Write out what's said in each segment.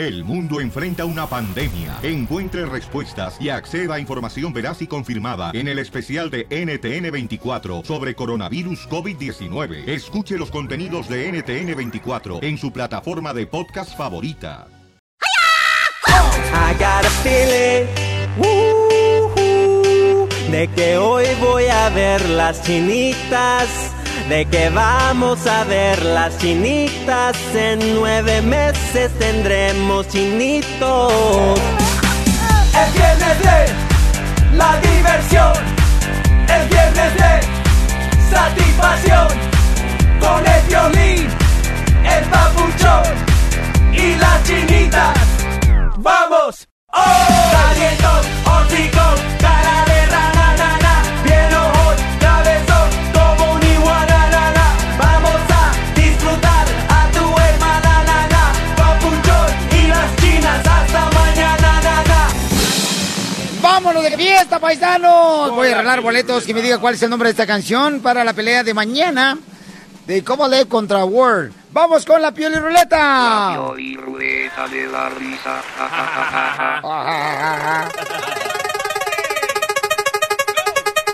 El mundo enfrenta una pandemia. Encuentre respuestas y acceda a información veraz y confirmada en el especial de NTN24 sobre coronavirus COVID-19. Escuche los contenidos de NTN24 en su plataforma de podcast favorita. I de que hoy voy a ver las chinitas, de que vamos a ver las chinitas, en nueve meses tendremos chinitos. El viernes de la diversión, el viernes de satisfacción, con el violín, el papuchón y las chinitas. ¡Vamos! ¡Oh! Paisanos! Voy a arreglar boletos que me diga cuál es el nombre de esta canción para la pelea de mañana de Kovalev contra Ward. ¡Vamos con la piel y ruleta! y ruleta de la risa. Ja, ja, ja, ja, ja.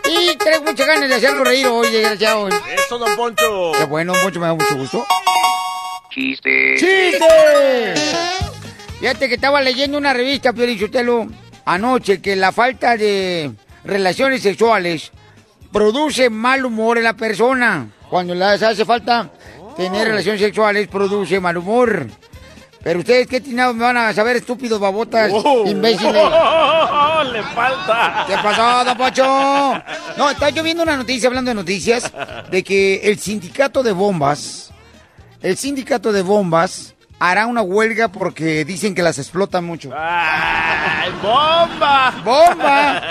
Y traigo muchas ganas de hacerlo reír hoy, desgraciado. Eso, don Poncho. Qué bueno, mucho, me da mucho gusto. Chiste. ¡Chiste! Fíjate que estaba leyendo una revista, Piorichotelo, anoche, que la falta de relaciones sexuales produce mal humor en la persona. Cuando les hace falta tener relaciones sexuales, produce mal humor. Pero ustedes, ¿qué tinados me van a saber, estúpidos babotas, imbéciles? Le falta. ¿Qué pasó, don Pocho? No, estaba yo viendo una noticia, hablando de noticias, de que el sindicato de bombas, el sindicato de bombas hará una huelga porque dicen que las explotan mucho. ¡Ay, bomba! ¡Bomba!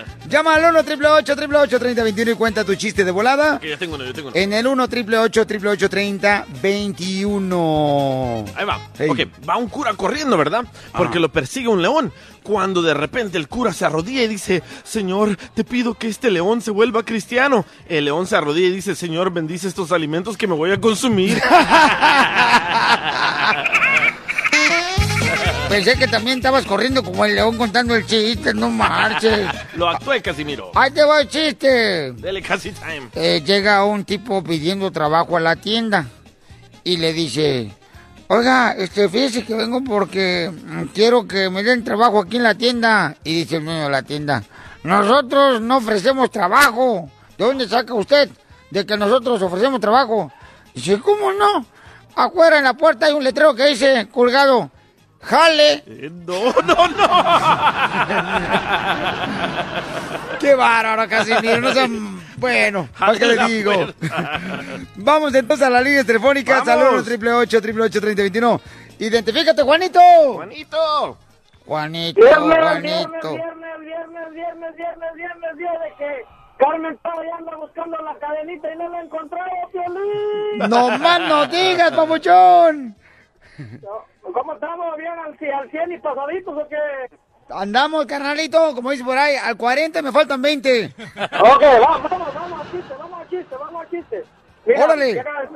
Llama al 1 888 3021 y cuenta tu chiste de volada. Ok, yo tengo uno, yo tengo uno. En el 1 888 3021 Ahí va. Hey. Ok, va un cura corriendo, ¿verdad? Porque lo persigue un león. Cuando de repente el cura se arrodilla y dice, Señor, te pido que este león se vuelva cristiano. El león se arrodilla y dice, Señor, bendice estos alimentos que me voy a consumir. Pensé que también estabas corriendo como el león contando el chiste, no marches. lo actué, Casimiro. Ahí te va el chiste. Dele casi time. Eh, llega un tipo pidiendo trabajo a la tienda y le dice, oiga, este, fíjese que vengo porque mm, quiero que me den trabajo aquí en la tienda. Y dice el dueño de la tienda, nosotros no ofrecemos trabajo. ¿De dónde saca usted de que nosotros ofrecemos trabajo? Dice, ¿cómo no? Afuera en la puerta hay un letrero que dice, colgado, jale. Eh, no, no, no. Qué bárbaro, Casimiro. No sean... Bueno, ¿para qué le la digo? Vamos entonces a las líneas telefónicas al 1 Vamos. 888 888 3021 Identifícate, Juanito. Juanito. Juanito, Viernes, viernes, Juanito. viernes, viernes, viernes, viernes, viernes, de que Carmen todavía anda buscando la cadenita y no la ha encontrado, Piolín. No más no digas, papuchón. ¿Cómo estamos? ¿Bien al, al 100 y pasaditos o qué? Andamos, carnalito, como dice por ahí, al 40 me faltan 20. Ok, vamos, vamos, vamos al chiste, vamos al chiste, vamos al chiste. Órale. era-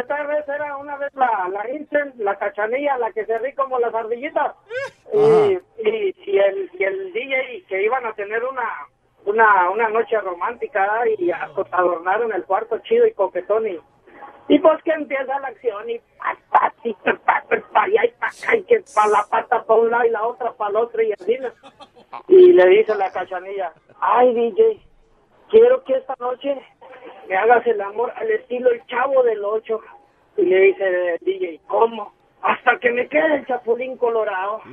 esta, vez era una vez la, la Incel, la cachanilla, la que se ríe como las ardillitas. Y, y, y el, y el DJ que iban a tener una una, una noche romántica y a- adornaron el cuarto chido y coquetón y, y pues que empieza la acción y pa, pa, y pa, pa, pa, y ahí pa, acá, y que pa la pata para un lado y la otra para el otro y así y le dice la cachanilla ay DJ quiero que esta noche me hagas el amor al estilo el chavo del ocho y le dice el DJ ¿cómo? hasta que me quede el chapulín colorado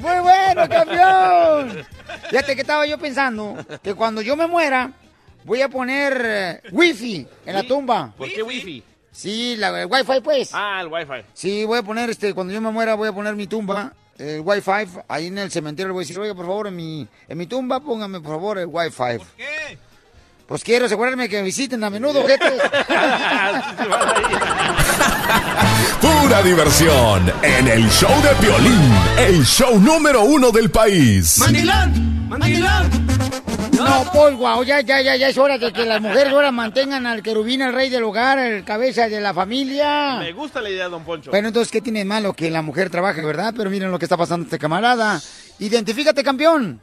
Muy bueno, campeón. Fíjate que estaba yo pensando que cuando yo me muera, voy a poner eh, wifi en la tumba. ¿Por qué wifi? Sí, la, el wifi pues. Ah, el wifi. Sí, voy a poner, este, cuando yo me muera, voy a poner mi tumba, el Wi-Fi, ahí en el cementerio le voy a decir, oiga, por favor, en mi, en mi tumba, póngame, por favor, el Wi-Fi. ¿Por qué? Pues quiero asegurarme que me visiten a menudo, gente. Pura diversión en el show de Piolín, el show número uno del país. ¡Mandilón! ¡Mandilón! No, pues, guau, ya, ya, ya, ya es hora de que las mujeres ahora mantengan al querubín, el rey del hogar, el cabeza de la familia. Me gusta la idea, don Poncho. Bueno, entonces, ¿qué tiene de malo que la mujer trabaje, verdad? Pero miren lo que está pasando este camarada. Identifícate, campeón.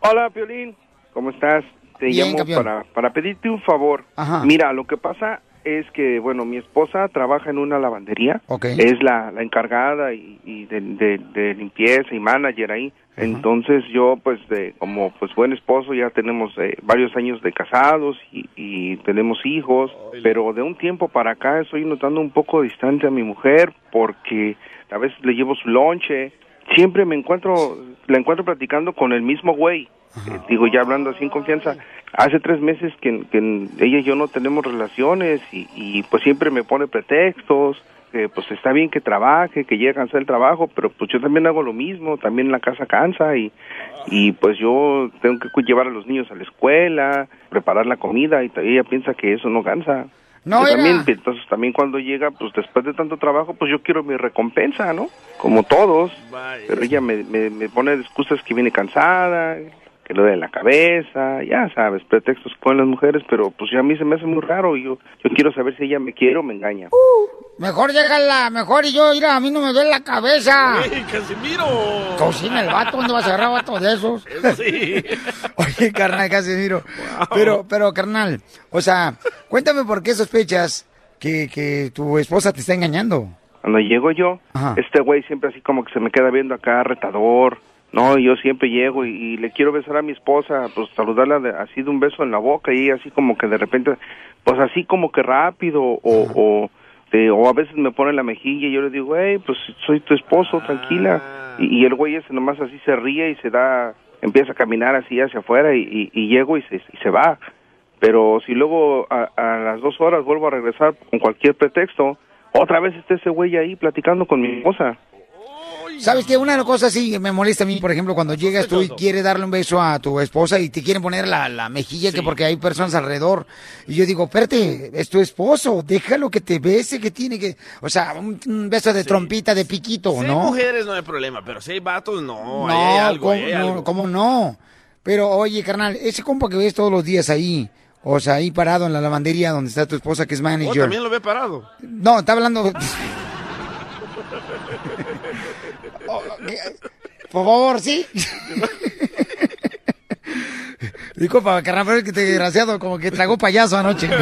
Hola, Piolín. ¿Cómo estás? Te Bien, llamo campeón. para, para pedirte un favor. Ajá. Mira, lo que pasa es que, bueno, mi esposa trabaja en una lavandería. Ok. Es la, la encargada y, y de, de- de limpieza y manager ahí. Entonces yo, pues, de, como pues buen esposo, ya tenemos eh, varios años de casados y, y tenemos hijos, pero de un tiempo para acá estoy notando un poco distante a mi mujer porque a veces le llevo su lonche. Siempre me encuentro, la encuentro platicando con el mismo güey. Eh, digo, ya hablando así en confianza. Hace tres meses que, que ella y yo no tenemos relaciones y, y pues siempre me pone pretextos que pues está bien que trabaje, que llegue a cansar el trabajo, pero pues yo también hago lo mismo, también la casa cansa y, y pues yo tengo que llevar a los niños a la escuela, preparar la comida y ella piensa que eso no cansa. No, también, entonces también cuando llega, pues después de tanto trabajo, pues yo quiero mi recompensa, ¿no? Como todos, pero ella me, me, me pone excusas que viene cansada, que lo de la cabeza, ya sabes, pretextos con las mujeres, pero pues ya a mí se me hace muy raro y yo, yo quiero saber si ella me quiere o me engaña. Mejor déjala, mejor y yo, mira, a mí no me duele la cabeza. ¡Ey, Casimiro! Cocina el vato, ¿dónde vas a agarrar vato de esos? Sí. Oye, carnal, Casimiro. Pero, pero, carnal, o sea, cuéntame por qué sospechas que, que tu esposa te está engañando. Cuando llego yo, Ajá. este güey siempre así como que se me queda viendo acá retador, ¿no? Yo siempre llego y, y le quiero besar a mi esposa, pues saludarla de- así de un beso en la boca y así como que de repente, pues así como que rápido o, o, de- o a veces me pone la mejilla y yo le digo, hey, pues soy tu esposo, tranquila. Y, y el güey ese nomás así se ríe y se da, empieza a caminar así hacia afuera y llego y se, y se va. Pero si luego a, a las dos horas vuelvo a regresar con cualquier pretexto, otra vez está ese güey ahí platicando con mi esposa. ¿Sabes qué? Una cosa sí me molesta a mí, por ejemplo, cuando llegas tú y quieres darle un beso a tu esposa y te quieren poner la, la mejilla, que porque hay personas alrededor. Y yo digo, espérate, es tu esposo, déjalo que te bese, que tiene que... O sea, un, un beso de trompita, de piquito, Si hay ¿no? mujeres no hay problema, pero si hay vatos, no. No, hay algo, ¿cómo, hay no, algo. cómo no? Pero oye, carnal, ese compa que ves todos los días ahí, o sea, ahí parado en la lavandería donde está tu esposa que es Oh, manager. también lo ve parado. No, está hablando... Oh, ¿qué? Por favor, ¿sí? Disculpa, carnal, pero es que te desgraciado, como que tragó payaso anoche.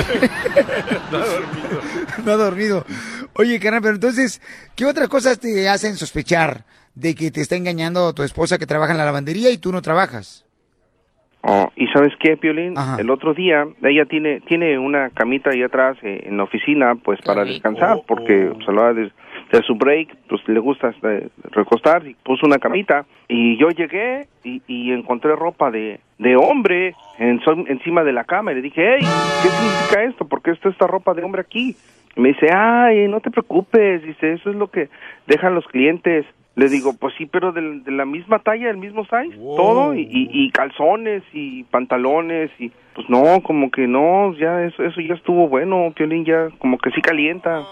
No ha dormido. no ha dormido. Oye, carnal, pero entonces, ¿qué otras cosas te hacen sospechar de que te está engañando tu esposa que trabaja en la lavandería y tú no trabajas? Oh, y sabes qué, Piolín, el otro día ella tiene tiene una camita ahí atrás eh, en la oficina, pues para descansar, porque pues, a la hora de, su break, pues le gusta este, recostar y puso una camita. Y yo llegué y, y encontré ropa de, de hombre en, encima de la cama y le dije, hey, ¿qué significa esto? ¿Por qué está esta ropa de hombre aquí? Y me dice, ay, no te preocupes, dice, eso es lo que dejan los clientes. Le digo, pues sí, pero del- de, la misma talla, del mismo size, todo, y, y- y calzones y pantalones, y pues no, como que no, ya eso, eso ya estuvo bueno, Piolín, ya como que sí calienta.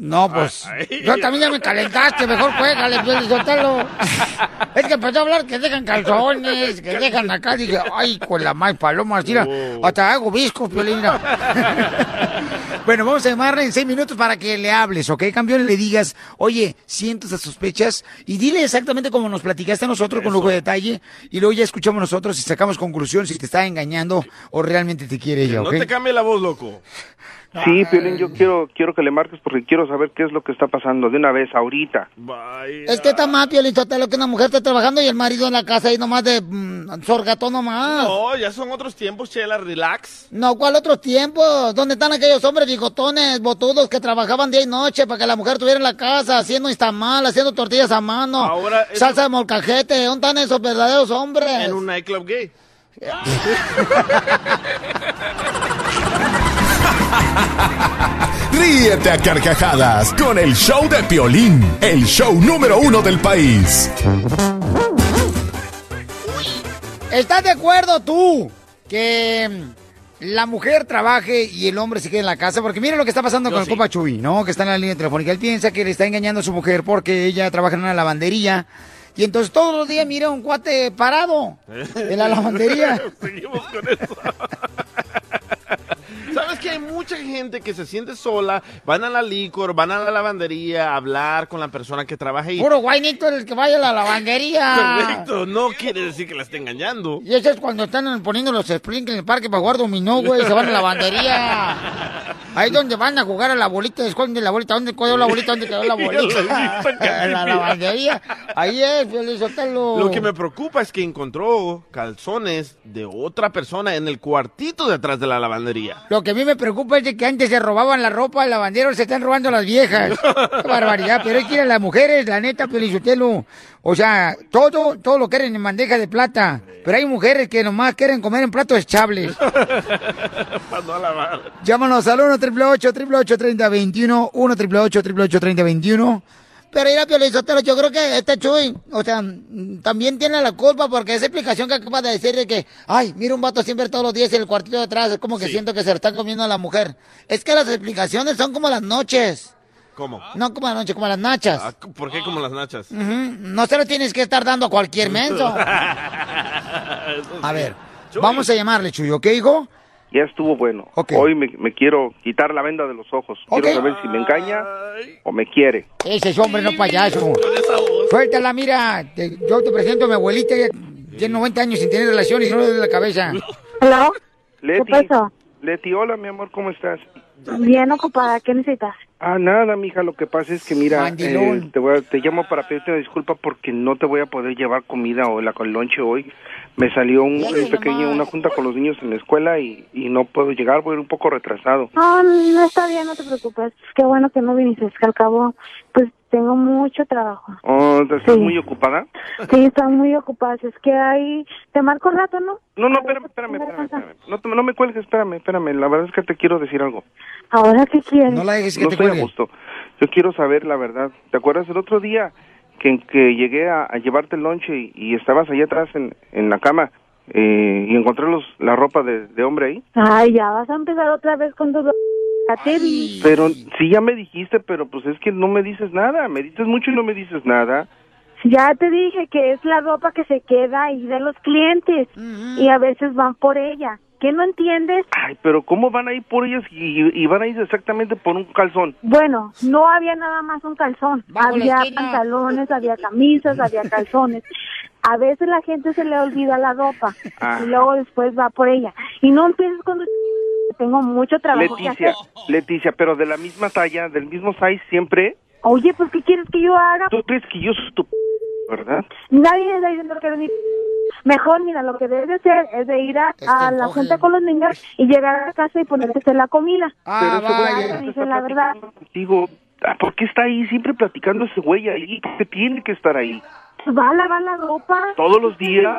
No, pues, yo también ya me calentaste, mejor juégale, Piolín Sotelo. Es que empezó a hablar que dejan calzones, que dejan acá, dije, ay, con la más paloma, mira, hasta hago viscos, Piolín. Bueno, vamos a llamarle en seis minutos para que le hables, ¿ok? Campeón, le digas, oye, siento esas sospechas y dile exactamente como nos platicaste a nosotros con lujo de detalle y luego ya escuchamos nosotros y sacamos conclusión si te está engañando o realmente te quiere ella, No ¿ok? te cambie la voz, loco. Sí, Piolín, yo quiero quiero que le marques porque quiero saber qué es lo que está pasando de una vez, ahorita. Es que está mal, Piolín Sotelo, que una mujer está trabajando y el marido en la casa ahí nomás de mm, sorgatón nomás. No, ya son otros tiempos, Chela, relax. No, ¿cuál otros tiempos? ¿Dónde están aquellos hombres bigotones, botudos que trabajaban día y noche para que la mujer estuviera en la casa haciendo mal, haciendo tortillas a mano, Ahora eso- salsa de molcajete? ¿Dónde están esos verdaderos hombres? En un nightclub gay. Ríete a carcajadas con el show de Piolín, el show número uno del país. ¿Estás de acuerdo tú que mm, la mujer trabaje y el hombre se quede en la casa? Porque mira lo que está pasando Yo con el sí. compa Chuy, ¿no? Que está en la línea telefónica. Él piensa que le está engañando a su mujer porque ella trabaja en una lavandería Y entonces todos los días mira un cuate parado en la lavandería. Seguimos con eso. ¿Sabes que hay mucha gente que se siente sola? Van a la licor, van a la lavandería a hablar con la persona que trabaja ahí. Puro guainito el que vaya a la lavandería. Correcto, no quiere decir que la esté engañando. Y eso es cuando están poniendo los sprinkles en el parque para jugar dominó, güey, se van a la lavandería. Ahí donde van a jugar a la bolita, esconden la bolita, ¿dónde quedó la bolita? ¿Dónde quedó la bolita? en la lavandería. Ahí es, Feliz Sotelo. Lo que me preocupa es que encontró calzones de otra persona en el cuartito de atrás de la lavandería. Lo que a mí me preocupa es de que antes se robaban la ropa del lavandero, se están robando las viejas. Qué barbaridad, pero hay que a las mujeres, la neta, Pelizotelo. O sea, todo, todo lo quieren en bandeja de plata. Pero hay mujeres que nomás quieren comer en platos echables. Para lavar. Llámanos al 1 888 3021 1 888 3021 Pero mira, Piolizotelo, yo creo que este Chuy, o sea, también tiene la culpa porque esa explicación que acaba de decir de que, ay, mira un vato siempre todos los días en el cuartito de atrás, es como que siento que se lo están comiendo a la mujer. Es que las explicaciones son como las noches. ¿Cómo? No como las noches, como las nachas. Ah, ¿Por qué como las nachas? No se lo tienes que estar dando a cualquier menso. A ver, vamos a llamarle, Chuy, ¿ok, hijo? Ya estuvo bueno. Hoy me, me quiero quitar la venda de los ojos. Quiero saber si me engaña o me quiere. Ese es hombre, no payaso. Suéltala, mira. Te- yo te presento a mi abuelita, ella tiene 90 años sin tener relaciones y no le duele la cabeza. ¿Hola? Leti, ¿Qué pasó? Leti, hola, mi amor, ¿cómo estás? Bien ocupada, ¿qué necesitas? Ah, nada, mija, lo que pasa es que mira, eh, te, voy a- te llamo para pedirte una disculpa porque no te voy a poder llevar comida o la con lonche hoy. Me salió un, un pequeño, una junta con los niños en la escuela y, y no puedo llegar, voy a ir un poco retrasado. No, no está bien, no te preocupes. Qué bueno que no viniste, es que al cabo, pues tengo mucho trabajo. Oh, ¿Estás Sí. muy ocupada? Sí, están muy ocupadas. Es que ahí, te marco un rato, ¿no? No, no, espérame, espérame, espérame, espérame. No, te- no me cuelgues, espérame, espérame. La verdad es que te quiero decir algo. ¿Ahora qué quieres? No la dejes que no te estoy a cuelgue. gusto. Yo quiero saber la verdad. ¿Te acuerdas el otro día que, que llegué a, a llevarte el lonche y, y estabas allá atrás en, en la cama eh, y encontré los, la ropa de, de hombre ahí? Ay, ya vas a empezar otra vez con tu... Ya te vi. Pero sí ya me dijiste, pero pues es que no me dices nada. Me dices mucho y no me dices nada. Ya te dije que es la ropa que se queda ahí de los clientes y a veces van por ella. ¿Qué no entiendes? Ay, pero ¿cómo van a ir por ellas y, y van a ir exactamente por un calzón? Bueno, no había nada más un calzón. La había pantalones, había camisas, había calzones. A veces la gente se le olvida la ropa Ah. y luego después va por ella. Y no empieces con. Tengo mucho trabajo que Leticia, hacer. Leticia, pero de la misma talla, del mismo size siempre. Oye, pues ¿qué quieres que yo haga? ¿Tú crees que yo soy tu p- verdad? Nadie está diciendo que eres mi... Mejor, mira, lo que debes de hacer es de ir a, a la junta con los niños y llegar a la casa y ponerte a hacer la comida. Pero ese güey Ya ya te está dije la verdad. Digo, ah, ¿por qué está ahí siempre platicando ese güey ahí? ¿Por qué tiene que estar ahí? Pues va a lavar la ropa. ¿Todos los días?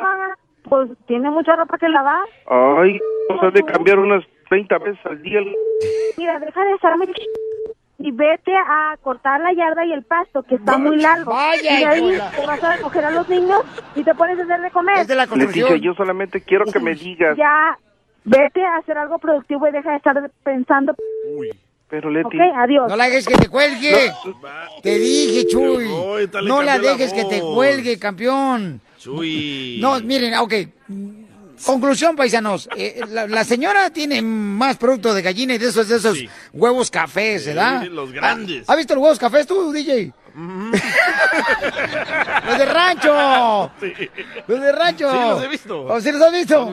Pues tiene mucha ropa que lavar. Ay, o sea, de cambiar unas 30 veces al día. Mira, deja de estarme y vete a cortar la yarda y el pasto, que está muy largo. Vaya, y de ahí te vas a recoger a los niños y te pones a hacer de comer. Leticia, yo solamente quiero que me digas. Ya, vete a hacer algo productivo y deja de estar pensando. Pero Leti. Ok, adiós. No la dejes que te cuelgue. Te dije, Chuy. No la la dejes que te cuelgue, campeón. Chuy. No, miren, ok. Conclusión, paisanos. Eh, la, la señora tiene más producto de gallina y de esos, de esos huevos cafés, ¿verdad? Sí, los grandes. ¿Has visto los huevos cafés tú, DJ? los de rancho. Los de rancho. Sí, los he visto. ¿O sí los has visto?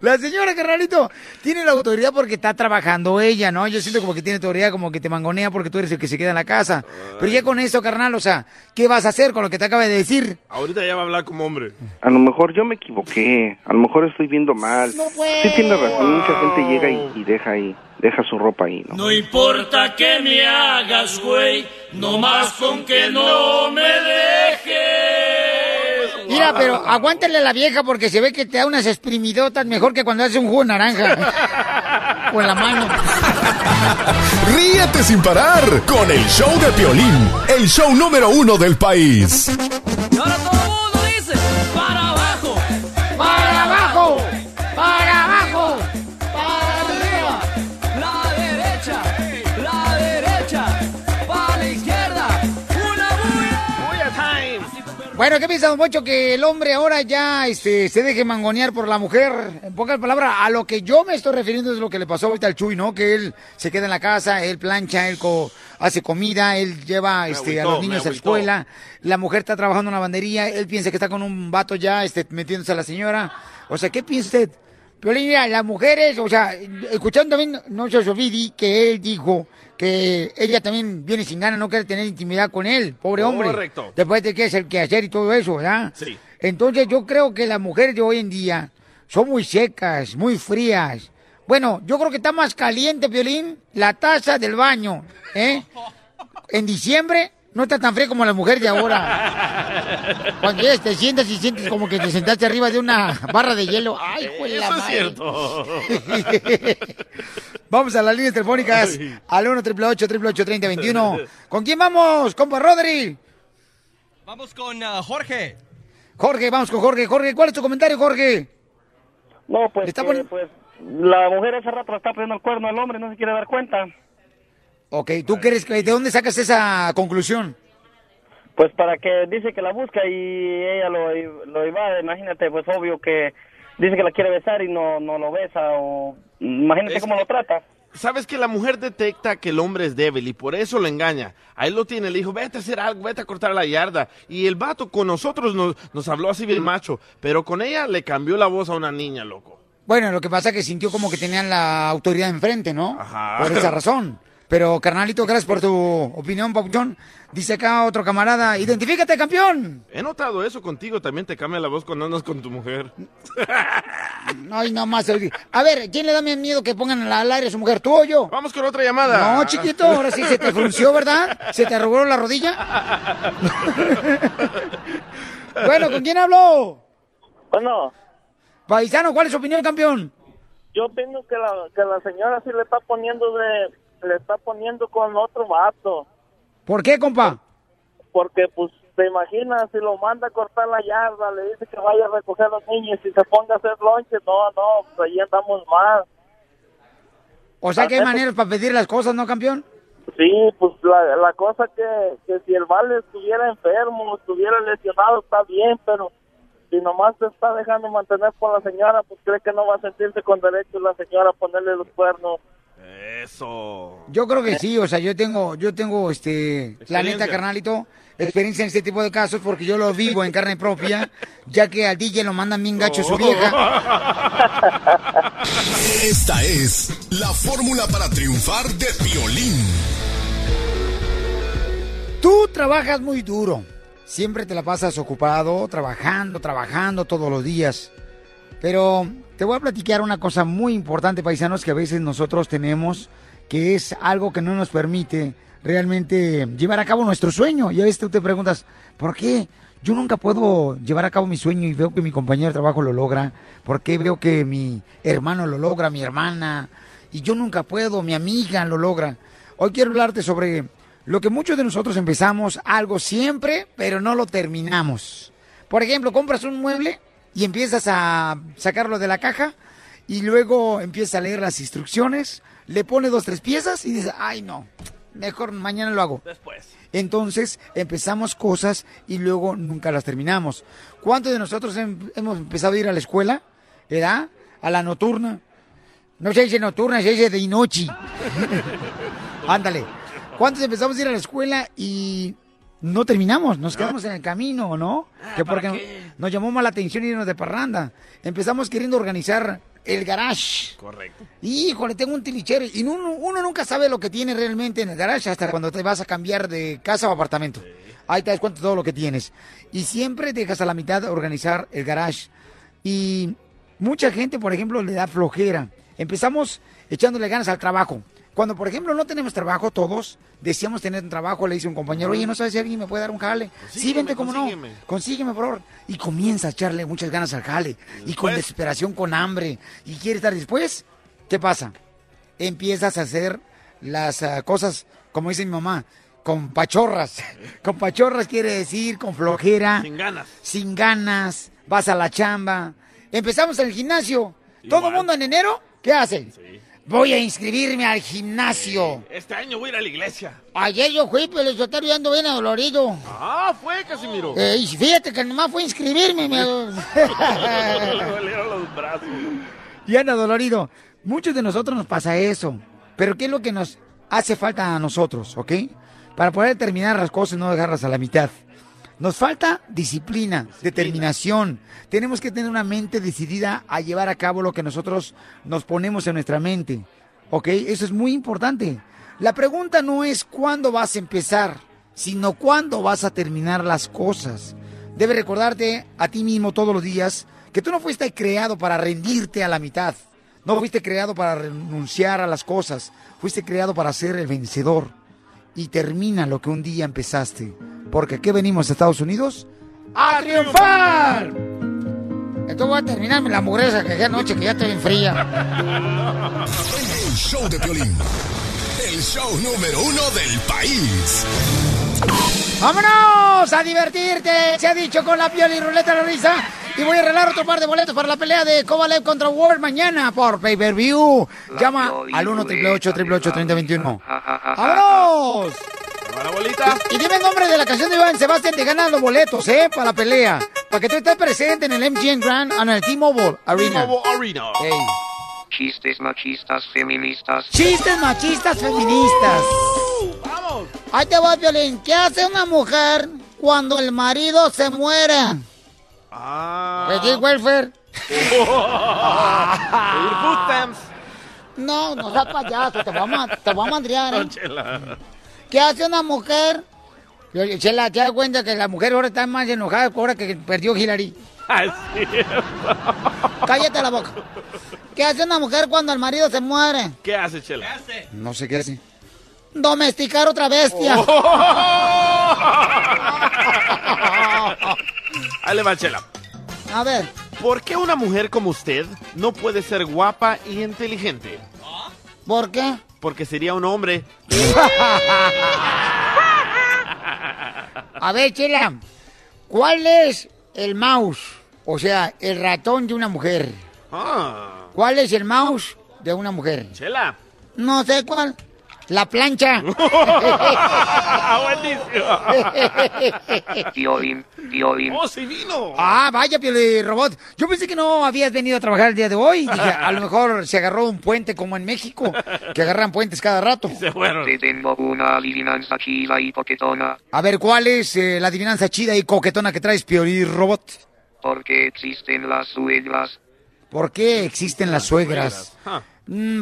La señora, carnalito, tiene la autoridad porque está trabajando ella, ¿no? Yo siento como que tiene autoridad, como que te mangonea porque tú eres el que se queda en la casa. Pero ya con eso, carnal, o sea, ¿qué vas a hacer con lo que te acaba de decir? Ahorita ya va a hablar como hombre. A lo mejor yo me equivoqué, a lo mejor estoy viendo mal. Sí tiene razón, mucha gente llega y, y deja ahí, deja su ropa ahí, ¿no? No importa que me hagas, güey, no más con que no me dejes. Mira, pero aguántale a la vieja porque se ve que te da unas exprimidotas mejor que cuando hace un jugo de naranja. Con la mano. Ríete sin parar con el show de Piolín, el show número uno del país. Y ahora todo Bueno, ¿qué piensa, don Poncho? Que el hombre ahora ya este, se deje mangonear por la mujer. En pocas palabras, a lo que yo me estoy refiriendo es lo que le pasó ahorita al Chuy, ¿no? Que él se queda en la casa, él plancha, él co- hace comida, él lleva este, a los niños a la escuela. La mujer está trabajando en una bandería, él piensa que está con un vato ya este, metiéndose a la señora. O sea, ¿qué piensa usted? Pero mira, las mujeres, o sea, escuchando también, no se que él dijo que ella también viene sin ganas, no quiere tener intimidad con él, pobre hombre. Correcto. Después de que es el que hacer y todo eso, ¿verdad? Sí. Entonces yo creo que las mujeres de hoy en día son muy secas, muy frías. Bueno, yo creo que está más caliente, Violín, la taza del baño, ¿eh? En diciembre no está tan fría como la mujer de ahora. Cuando llegas, te sientas y sientes como que te sentaste arriba de una barra de hielo. ¡Ay, la Eso es madre! cierto. Vamos a las líneas telefónicas al 1 888 3021 ¿Con quién vamos, compa Rodri? Vamos con ah, Jorge. Jorge, vamos con Jorge. Jorge, ¿cuál es tu comentario, Jorge? No, pues, pues la mujer hace rato está poniendo el cuerno al hombre, no se quiere dar cuenta. Ok, ¿tú crees que de dónde sacas esa conclusión? Pues para que dice que la busca y ella lo, lo iba, imagínate, pues obvio que dice que la quiere besar y no, no lo besa o imagínate Es cómo que- lo trata. Sabes que la mujer detecta que el hombre es débil y por eso lo engaña. Ahí lo tiene, le dijo, vete a hacer algo, vete a cortar la yarda. Y el vato con nosotros nos, nos habló así bien macho, pero con ella le cambió la voz a una niña, loco. Bueno, lo que pasa es que sintió como que tenían la autoridad enfrente, ¿no? Ajá. Por esa razón. Pero, carnalito, gracias por tu opinión, Papuchón. Dice acá otro camarada, identifícate, campeón. He notado eso contigo, también te cambia la voz cuando andas con tu mujer. Ay, no más. A ver, ¿quién le da más miedo que pongan al aire a su mujer, tú o yo? Vamos con otra llamada. No, chiquito, ahora sí se te frunció, ¿verdad? ¿Se te arrugó la rodilla? bueno, ¿con quién habló? Bueno. Paisano, ¿cuál es su opinión, campeón? Yo opino que la, que la señora sí le está poniendo de, le está poniendo con otro vato, ¿Por qué, compa? porque pues te imaginas si lo manda a cortar la yarda, le dice que vaya a recoger a los niños y se ponga a hacer lonche, no, no, pues ahí andamos mal. O sea que hay maneras para pedir las cosas, ¿no, campeón? Sí, pues la, la cosa que, que si el vale estuviera enfermo, estuviera lesionado, está bien, pero si nomás te está dejando mantener con la señora, pues cree que no va a sentirse con derecho la señora a ponerle los cuernos. Eso. Yo creo que sí, o sea, yo tengo, yo tengo, este, la neta, carnalito, experiencia en este tipo de casos porque yo lo vivo en carne propia, ya que al DJ lo mandan bien gacho su vieja. Esta es la fórmula para triunfar de violín. Tú trabajas muy duro, siempre te la pasas ocupado, trabajando, trabajando todos los días. Pero te voy a platicar una cosa muy importante, paisanos, que a veces nosotros tenemos, que es algo que no nos permite realmente llevar a cabo nuestro sueño. Y a veces tú te preguntas, ¿por qué? Yo nunca puedo llevar a cabo mi sueño y veo que mi compañero de trabajo lo logra. ¿Por qué veo que mi hermano lo logra, mi hermana? Y yo nunca puedo, mi amiga lo logra. Hoy quiero hablarte sobre lo que muchos de nosotros empezamos algo siempre, pero no lo terminamos. Por ejemplo, compras un mueble y empiezas a sacarlo de la caja y luego empiezas a leer las instrucciones, le pones dos, tres piezas y dices, ay no, mejor mañana lo hago. Después. Entonces empezamos cosas y luego nunca las terminamos. ¿Cuántos de nosotros hem- hemos empezado a ir a la escuela? ¿Verdad? A la nocturna. No se dice nocturna, se dice de noche. Ándale. ¿Cuántos empezamos a ir a la escuela y no terminamos? Nos quedamos en el camino, ¿no? Que porque nos llamó más la atención irnos de parranda. Empezamos queriendo organizar el garage. Correcto. Híjole, tengo un tilichero. Y uno, uno nunca sabe lo que tiene realmente en el garage hasta cuando te vas a cambiar de casa o apartamento. Ahí te das cuenta de todo lo que tienes. Y siempre dejas a la mitad organizar el garage. Y mucha gente, por ejemplo, le da flojera. Empezamos echándole ganas al trabajo. Cuando, por ejemplo, no tenemos trabajo todos, decíamos tener un trabajo, le dice un compañero, oye, ¿no sabes si alguien me puede dar un jale? sí, vente, como no. consígueme. Consígueme, por favor. Y comienza a echarle muchas ganas al jale. Y con desesperación, con hambre. Y quiere estar después. ¿Qué pasa? Empiezas a hacer las ah, cosas, como dice mi mamá, con pachorras. Con pachorras quiere decir con flojera. Sin ganas. Sin ganas. Vas a la chamba. Empezamos en el gimnasio. Todo el mundo en enero, ¿qué hace? Voy a inscribirme al gimnasio. Este año voy a ir a la iglesia. Ayer yo fui, pero yo estaba ando bien adolorido. Ah, fue, Casimiro. Eh, y fíjate que nomás fue a inscribirme. Me... Dolieron los brazos. y anda dolorido. Muchos de nosotros nos pasa eso. Pero ¿qué es lo que nos hace falta a nosotros, ok? Para poder terminar las cosas y no dejarlas a la mitad. Nos falta disciplina, determinación. Tenemos que tener una mente decidida a llevar a cabo lo que nosotros nos ponemos en nuestra mente. ¿Ok? Eso es muy importante. La pregunta no es cuándo vas a empezar, sino cuándo vas a terminar las cosas. Debes recordarte a ti mismo todos los días que tú no fuiste creado para rendirte a la mitad. No fuiste creado para renunciar a las cosas. Fuiste creado para ser el vencedor. Y termina lo que un día empezaste. Porque aquí venimos a Estados Unidos a triunfar. Entonces voy a terminarme la mugreza que dejé anoche, que ya estoy bien fría. El show de Piolín. El show número uno del país. ¡Vámonos a divertirte! Se ha dicho con la piel y ruleta de la risa. Y voy a arreglar otro par de boletos para la pelea de Kovalev contra Ward mañana por pay-per-view. Llama al 1 888 3021 ¡Vámonos! Para bolita. Y dime el nombre de la canción de Iván Sebastián. Te ganan los boletos, ¿eh? Para la pelea. Para que tú estés presente en el MGM Grand, en el T-Mobile Arena. T-Mobile Arena. Chistes machistas feministas. Chistes machistas feministas. ¡Vamos! Ahí te va, Violín. ¿Qué hace una mujer cuando el marido se muere? Ah. Pedir welfare. Pedir food stamps. No, no seas payaso, te voy a, te voy a madrear, ¿eh? ¿Qué hace una mujer? Chela, te das cuenta que la mujer ahora está más enojada ahora que perdió Hillary. Ah, es cierto. Cállate la boca. ¿Qué hace una mujer cuando el marido se muere? ¿Qué hace, Chela? No sé qué hace. Domesticar otra bestia. Ahí le va, Chela. A ver, ¿Por qué una mujer como usted no puede ser guapa y inteligente? ¿por qué? Porque sería un hombre. A ver, Chela, ¿cuál es el mouse? O sea, el ratón de una mujer. Ah, ¿Cuál es el mouse de una mujer? Chela. No sé cuál. La plancha. Buenísimo. Violín, violín. ¡Oh, se vino! Ah, vaya, Pioli Robot. Yo pensé que no habías venido a trabajar el día de hoy. Dije, a lo mejor se agarró un puente como en México, que agarran puentes cada rato. Se fueron. Te tengo una adivinanza chila y coquetona. A ver, ¿cuál es eh, la adivinanza chida y coquetona que traes, Pioli Robot? ¿Por qué existen las suegras? ¿Por qué existen las suegras? Ah,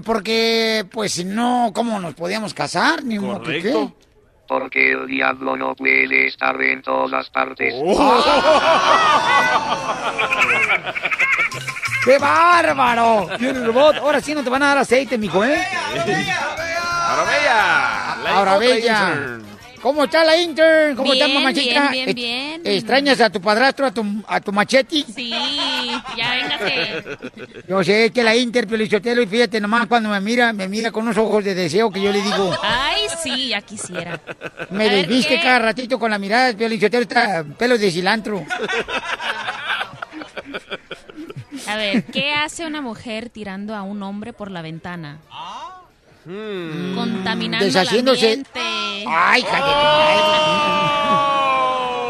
porque, pues, no, ¿cómo nos podíamos casar? Ni modo que qué. Correcto. Porque el diablo no puede estar en todas partes. Oh. ¡Qué bárbaro! Pioli Robot, ahora sí no te van a dar aceite, mijo, ¿eh? Ahora bella. ¿Cómo está la intern? ¿Cómo está Bien, mamachita? bien, bien, bien. ¿Extrañas a tu padrastro, a tu, a tu machete? Sí, ya véngase. Yo sé que la Inter, Pelichotelo, y fíjate nomás cuando me mira, me mira con unos ojos de deseo que yo le digo, Ay, sí, ya quisiera. me desviste cada ratito con la mirada, Pelichotelo, está pelos de cilantro. A ver, ¿qué hace una mujer tirando a un hombre por la ventana? Hmm. Contaminando Deshaciéndose. el ambiente. ¡Ay, hija de tu madre!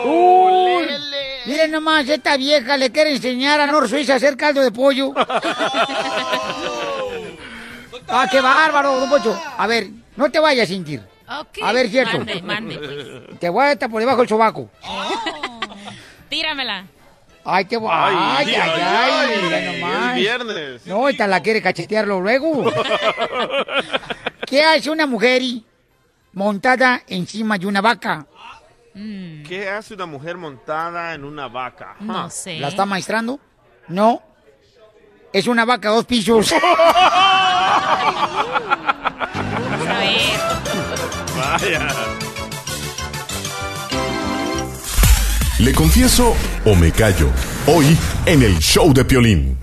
¡Uy! Miren nomás, esta vieja le quiere enseñar a Nor Suiza a hacer caldo de pollo. ¡Ah, qué bárbaro, don Pocho! A ver, no te vayas, Intir. Ok. A ver, cierto. Mande, mande, pues. Te voy a estar por debajo del sobaco. Tíramela. Ay, qué bu- Ay, ay, ay, Es nomás. viernes. No, esta la quiere cachetearlo luego. ¿Qué hace una mujer y- montada encima de una vaca? ¿Qué hace una mujer montada en una vaca? No sé. ¿La está maestrando? No. Es una vaca dos pisos. Vaya. ¿Le confieso o me callo? Hoy en el show de Piolín.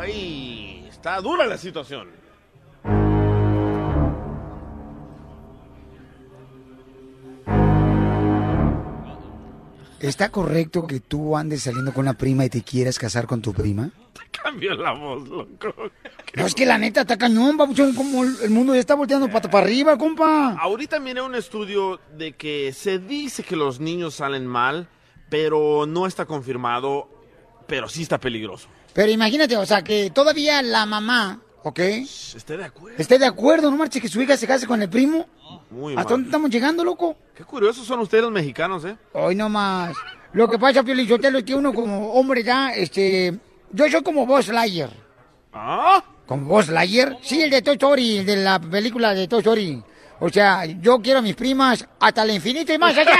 Ay, está dura la situación. ¿Está correcto que tú andes saliendo con una prima y te quieras casar con tu prima? cambió la voz, loco. No, es que la neta está cañón, papuchón, como el el mundo ya está volteando pata para arriba, compa. Ahorita viene un estudio de que se dice que los niños salen mal, pero no está confirmado, pero sí está peligroso. Pero imagínate, o sea, que todavía la mamá, ¿ok? Esté de acuerdo. Esté de acuerdo, no marche que su hija se case con el primo. Muy ¿Hasta mal. dónde estamos llegando, loco? Qué curiosos son ustedes los mexicanos, ¿eh? Hoy no más. Lo que pasa, Pio Lizotelo, es que uno como hombre ya, este... Yo soy como Buzz Lightyear. ¿Ah? ¿Como Buzz Lightyear? Sí, el de Toy Story, el de la película de Toy Story. O sea, yo quiero a mis primas hasta el infinito y más allá.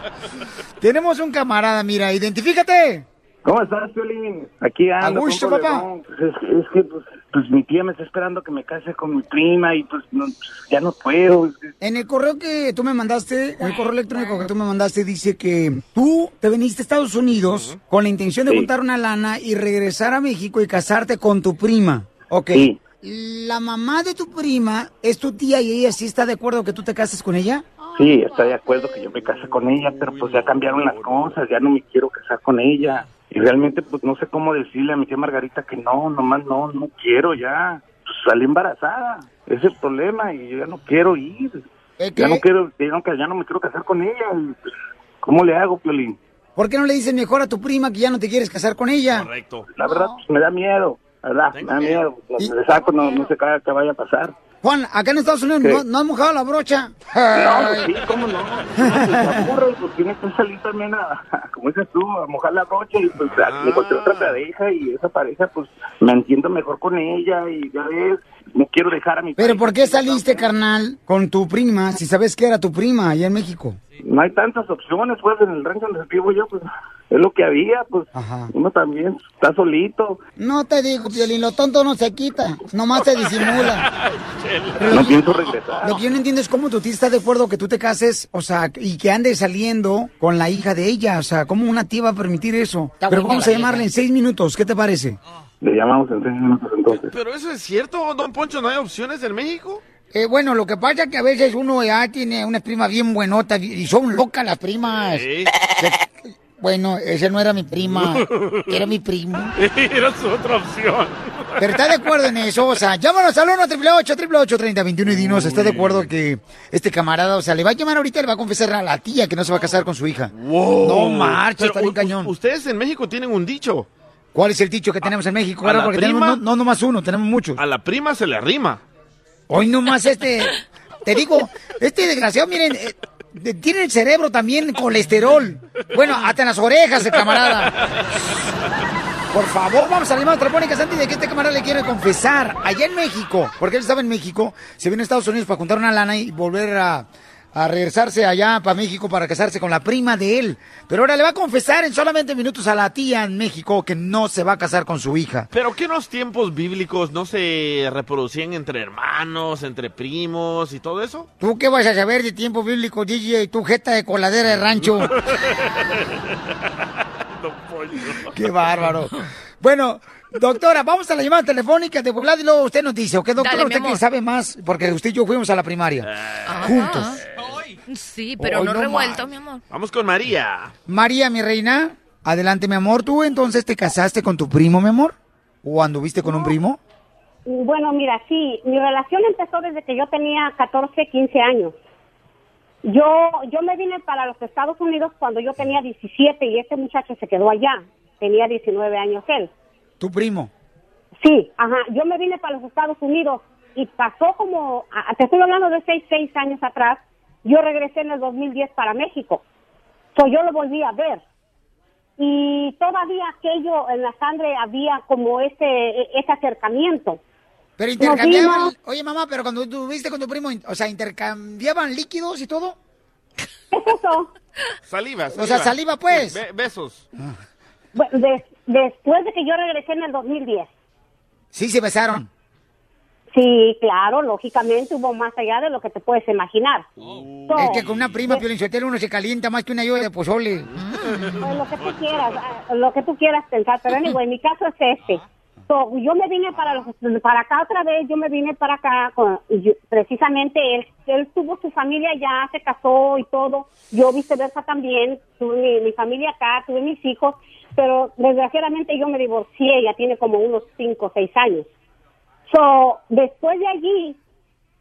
Tenemos un camarada, mira, identifícate. ¿Cómo estás, Piolín? Aquí ando. A gusto, papá. Pues es, que- es que, pues, pues, mi tía me está esperando que me case con mi prima y pues no, pues, ya no puedo. En el correo que tú me mandaste, en el correo electrónico que tú me mandaste, dice que tú te viniste a Estados Unidos con la intención de Sí. juntar una lana y regresar a México y casarte con tu prima. Ok. Sí. La mamá de tu prima es tu tía y ella sí está de acuerdo que tú te cases con ella. Sí, está de acuerdo que yo me case con ella, pero pues ya cambiaron las cosas, ya no me quiero casar con ella. Y realmente pues no sé cómo decirle a mi tía Margarita que no, nomás no, no quiero ya. Pues, salí embarazada, ese es el problema y yo ya no quiero ir. Ya no quiero, ya no, ya no me quiero casar con ella. pues, ¿Cómo le hago, Piolín? ¿Por qué no le dices mejor a tu prima que ya no te quieres casar con ella? Correcto. La verdad, pues me da miedo, ¿verdad? me da miedo. Le saco, no, no sé qué vaya a pasar. Juan, acá en Estados Unidos no, no has mojado la brocha. No, pues sí, ¿cómo no? No, pues, se aburre y pues tiene que salir también a, a, como dices tú, a mojar la brocha y pues a- encontré otra pareja y esa pareja pues me entiendo mejor con ella y ya ves, no quiero dejar a mi Pero ¿por qué saliste, carnal, con tu prima si sabes que era tu prima allá en México? No hay tantas opciones, pues, en el rancho donde vivo yo, pues, es lo que había, pues, uno también está solito, No te digo, Piolín, lo tonto no se quita, nomás se disimula. no pienso regresar. Lo que yo no entiendo es cómo tu tía está de acuerdo que tú te cases, o sea, y que andes saliendo con la hija de ella, o sea, ¿cómo una tía va a permitir eso? Pero vamos a llamarle en seis minutos, ¿qué te parece? Le llamamos en seis minutos entonces. Pero eso es cierto, don Poncho, ¿no hay opciones en México? Eh, bueno, lo que pasa es que a veces uno ya tiene una prima bien buenota y son locas las primas. Sí. Se- Bueno, esa no era mi prima, era mi primo. Era su otra opción. Pero está de acuerdo en eso, o sea, llámanos al 1 888 3021 y dinos, ¿está de acuerdo que este camarada, o sea, le va a llamar ahorita y le va a confesar a la tía que no se va a casar con su hija? No marcha, está bien cañón. Ustedes en México tienen un dicho. ¿Cuál es el dicho que tenemos en México? La porque prima- tenemos no, no nomás uno, tenemos muchos. A la prima se le rima. Hoy nomás este, te digo, este desgraciado, miren, eh, tiene el cerebro también colesterol. Bueno, hasta en las orejas camarada. Por favor, vamos a la llamada telefónica antes de que este camarada le quiera confesar allá en México, porque él estaba en México, se vino a Estados Unidos para juntar una lana y volver a, a regresarse allá para México para casarse con la prima de él. Pero ahora le va a confesar en solamente minutos a la tía en México que no se va a casar con su hija. Pero que en los tiempos bíblicos no se reproducían entre hermanos, entre primos y todo eso. ¿Tú qué vas a saber de tiempo bíblico, DJ? Tu jeta de coladera de rancho. Qué bárbaro. Bueno, doctora, vamos a la llamada telefónica de volada y luego usted nos dice, ¿ok, doctora? Dale, usted que sabe más, porque usted y yo fuimos a la primaria. Juntos. Sí, pero Hoy no no revuelto, mi amor. Vamos con María. María, mi reina, adelante, mi amor. ¿Tú entonces te casaste con tu primo, mi amor? ¿O anduviste con un primo? Bueno, mira, sí, mi relación empezó desde que yo tenía 14, 15 años. Yo yo me vine para los Estados Unidos cuando yo tenía 17 y este muchacho se quedó allá. Tenía 19 años él. ¿Tu primo? Sí, ajá. Yo me vine para los Estados Unidos y pasó como, a- te estoy hablando de 6, 6 años atrás. Yo regresé en el 2010 para México. So, yo lo volví a ver. Y todavía aquello en la sangre había como ese, ese acercamiento. Pero intercambiaban... Oye, mamá, pero cuando estuviste con tu primo, o sea, ¿intercambiaban líquidos y todo? ¿Qué es eso? Saliva, O sea, saliva, pues. Be- besos. Bueno, des- después de que yo regresé en el 2010. Sí, se besaron. Sí, claro, lógicamente hubo más allá de lo que te puedes imaginar. So, Es que con una prima, Piolinchotelo, uno se calienta más que una lluvia de pozole. pues, lo que tú quieras, lo que tú quieras pensar, pero anyway, mi caso es este. So, yo me vine para los, para acá otra vez, yo me vine para acá, precisamente él, él tuvo su familia ya, se casó y todo, yo viceversa también, tuve mi, mi familia acá, tuve mis hijos, pero desgraciadamente yo me divorcié, ya tiene como unos cinco o seis años. So, después de allí,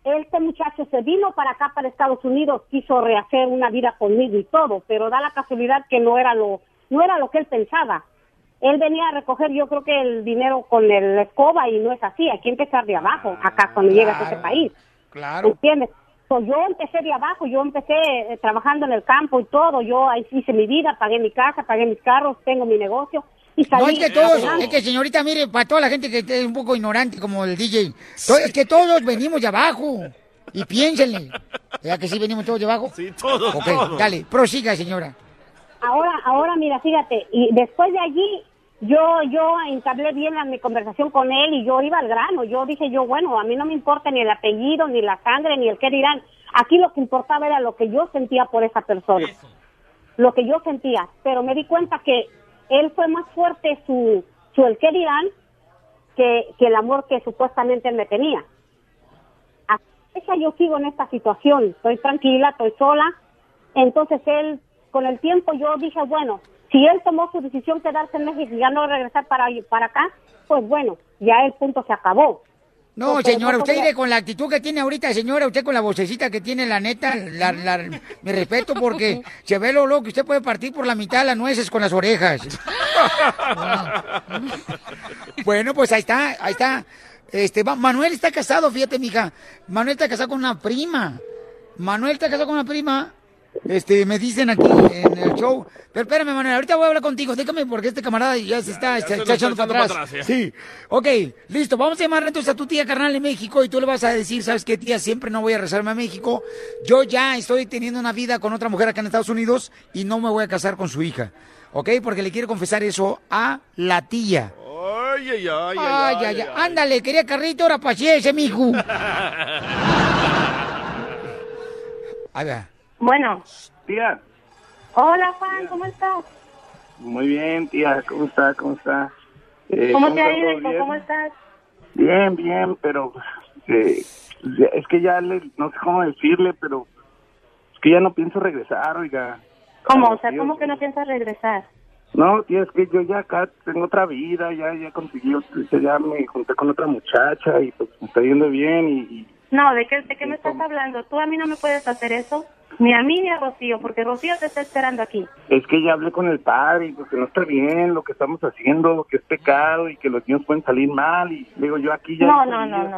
este muchacho se vino para acá, para Estados Unidos, quiso rehacer una vida conmigo y todo, pero da la casualidad que no era lo, no era lo que él pensaba. Él venía a recoger, yo creo que el dinero con el escoba y no es así. Hay que empezar de abajo, acá cuando llegas a ese país. Claro. ¿Entiendes? So, yo empecé de abajo, yo empecé eh, trabajando en el campo y todo. Yo ahí hice mi vida, pagué mi casa, pagué mis carros, tengo mi negocio. Y salí No, es que todos, es que señorita, mire, para toda la gente que es un poco ignorante como el DJ, to- es que todos venimos de abajo. Y piénsenle. ¿Ya que sí venimos todos de abajo? Sí, todos, Ok, todos. dale, prosiga, señora. Ahora, ahora mira, fíjate, y después de allí yo yo entablé bien la- mi conversación con él y yo iba al grano. Yo dije yo, bueno, a mí no me importa ni el apellido, ni la sangre, ni el qué dirán. Aquí lo que importaba era lo que yo sentía por esa persona. Lo que yo sentía, pero me di cuenta que él fue más fuerte su su el qué dirán que, que el amor que supuestamente él me tenía. A fecha yo sigo en esta situación, estoy tranquila, estoy sola. Entonces él, con el tiempo yo dije, bueno, si él tomó su decisión quedarse en México y ya no regresar para, para acá, pues bueno, ya el punto se acabó. No, Porque señora, usted iré con la actitud que tiene ahorita, señora, usted con la vocecita que tiene, la neta, la, la- mi respeto porque se ve lo loco que usted puede partir por la mitad de las nueces con las orejas. Bueno, pues ahí está, ahí está. Este, va- Manuel está casado, fíjate, mija. Manuel está casado con una prima. Manuel está casado con una prima. Este, me dicen aquí en el show. Pero espérame, Manuel, ahorita voy a hablar contigo. Déjame porque este camarada ya se está, echando para atrás. atrás, sí. Ok, listo. Vamos a llamar entonces a tu tía carnal en México y tú le vas a decir, ¿sabes qué, tía? Siempre no voy a rezarme a México. Yo ya estoy teniendo una vida con otra mujer acá en Estados Unidos y no me voy a casar con su hija. ¿Ok? Porque le quiere confesar eso a la tía. Ay, ay, ay, Ay, ay, ay. Ándale, quería carrito, ahora paciese, mijo. Ahí va. Bueno. Tía, Hola Juan, ¿cómo estás? muy bien, tía, ¿cómo está? ¿Cómo está? Eh, ¿Cómo te ha ido? ¿Cómo estás? Bien, bien, pero eh, es que ya le, no sé cómo decirle, pero es que ya no pienso regresar, oiga. ¿Cómo? O sea, ¿cómo que no piensas regresar? No, tía, es que yo ya acá tengo otra vida, ya ya conseguí, ot- ya me junté con otra muchacha y pues me está yendo bien y, y- No, ¿de qué, de qué me estás hablando? Tú a mí no me puedes hacer eso. Ni a mí ni a Rocío, porque Rocío te está esperando aquí. es que ya hablé con el padre y pues que no está bien lo que estamos haciendo, que es pecado y que los niños pueden salir mal y digo yo aquí ya... No, no, no, no.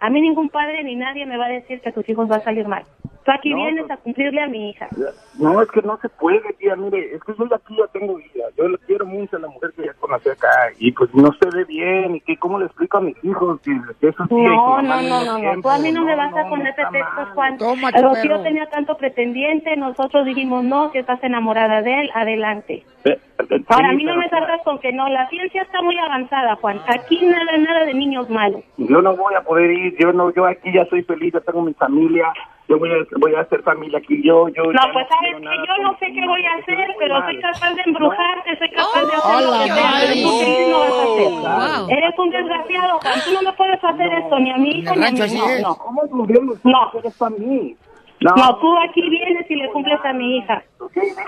A mí ningún padre ni nadie me va a decir que tus hijos van a salir mal. Tú aquí No, vienes a cumplirle a mi hija. No, es que no se puede, tía. Mire, es que yo aquí ya tengo vida. Yo le quiero mucho a la mujer que ya conocí acá. Y pues no se ve bien. ¿Y que cómo le explico a mis hijos? Que, que eso No, no, no, no, mismo no. Tú a mí no me tiempo. vas a poner pretextos, Juan. Rocío tenía tanto pretendiente, nosotros dijimos no, si estás enamorada de él, adelante. Pe- pe- Ahora, a mí no me salgas con que no, la ciencia está muy avanzada, Juan. Aquí nada, nada de niños malos. Yo no voy a poder ir. Yo no, yo aquí ya soy feliz. Ya tengo mi familia. Yo voy a, voy a hacer familia aquí. Yo, yo. No, pues sabes que yo no sé qué voy a hacer, pero soy capaz de embrujarte, soy capaz de hacer ¡Hola, lo que pero tú feliz no vas a hacer. Wow. Eres un desgraciado, Juan. Tú no me puedes hacer esto, ni a mi hijo, ni a así es. No, no. ¿Cómo los No. hijos? Eres para mí. No, tú aquí vienes y le cumples a mi hija.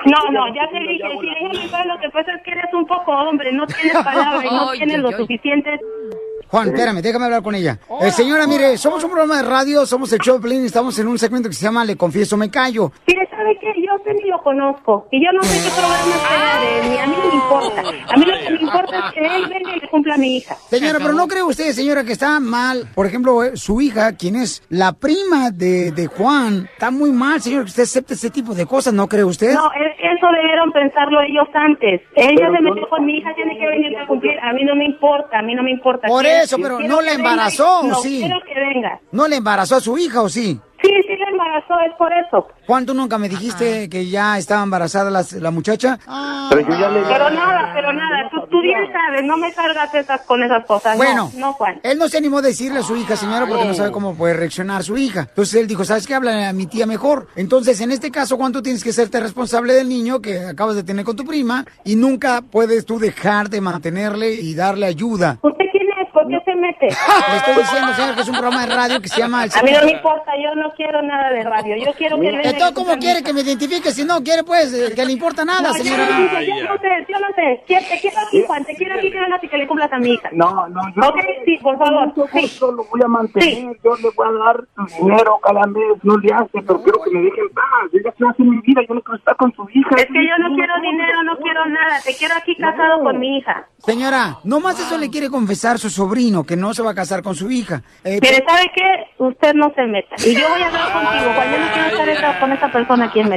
No, no, ya te dije, si déjame paz, lo que pasa es que eres un poco hombre, no tienes palabra y no tienes lo suficiente. Juan, espérame, déjame hablar con ella. Eh, señora, mire, somos un programa de radio, somos el Pelín, estamos en un segmento que se llama Le Confieso, Me Callo. Mire, ¿sabe qué? Yo usted ni lo conozco. Y yo no sé qué programa sea de él, ni a mí no me importa. A mí lo que me importa es que él venga y le cumpla a mi hija. Señora, pero ¿no cree usted, señora, que está mal? Por ejemplo, eh, su hija, quien es la prima de, de Juan, está muy mal, señor, que usted acepte ese tipo de cosas, ¿no cree usted? No, eso debieron pensarlo ellos antes. Ella se metió con mi hija, tiene que venir a cumplir. A mí no me importa, a mí no me importa. Por eso, pero no la venga. embarazó, ¿o No, sí? quiero que venga. ¿No le embarazó a su hija o sí? Embarazó, es por eso. Juan, ¿tú nunca me dijiste que ya estaba embarazada la, la muchacha? Pero yo ya le... Pero nada, pero nada, tú, tú bien sabes, no me salgas esas, con esas cosas. no, Bueno, no, Juan. él no se animó a decirle a su hija, señora, porque no sabe cómo puede reaccionar su hija. Entonces él dijo, ¿sabes qué? Habla a mi tía mejor. Entonces, en este caso, Juan, tú tienes que serte responsable del niño que acabas de tener con tu prima y nunca puedes tú dejar de mantenerle y darle ayuda. ¿Usted qué se mete? Le estoy diciendo, señor, que es un programa de radio que se llama... El A mí no me importa, yo no quiero nada de radio. Yo quiero que le Entonces, ¿cómo quiere que me identifique? Si no quiere, pues, eh, que le importa nada, No, yo señora. no sé, yo no sé, yo no sé. Quiero- Te quiero aquí, Juan, te quiero aquí que vengas y que le cumplas a mi hija. No, no, yo Ok, sí, por favor. Sí. Yo lo voy a mantener, yo le voy a dar su dinero cada mes, no le hace, pero quiero que me dejen paz. Yo ya estoy haciendo mi vida, yo no quiero estar con su hija. Es que yo no quiero dinero, no quiero nada. Te quiero aquí casado con mi hija. Señora, nomás eso le quiere confesar su sobrino, que no se va a casar con su hija. Eh, Mire, ¿sabe qué? Usted no se meta. Y yo voy a hablar contigo, Juan. Yo no quiero estar esta- con esta persona aquí en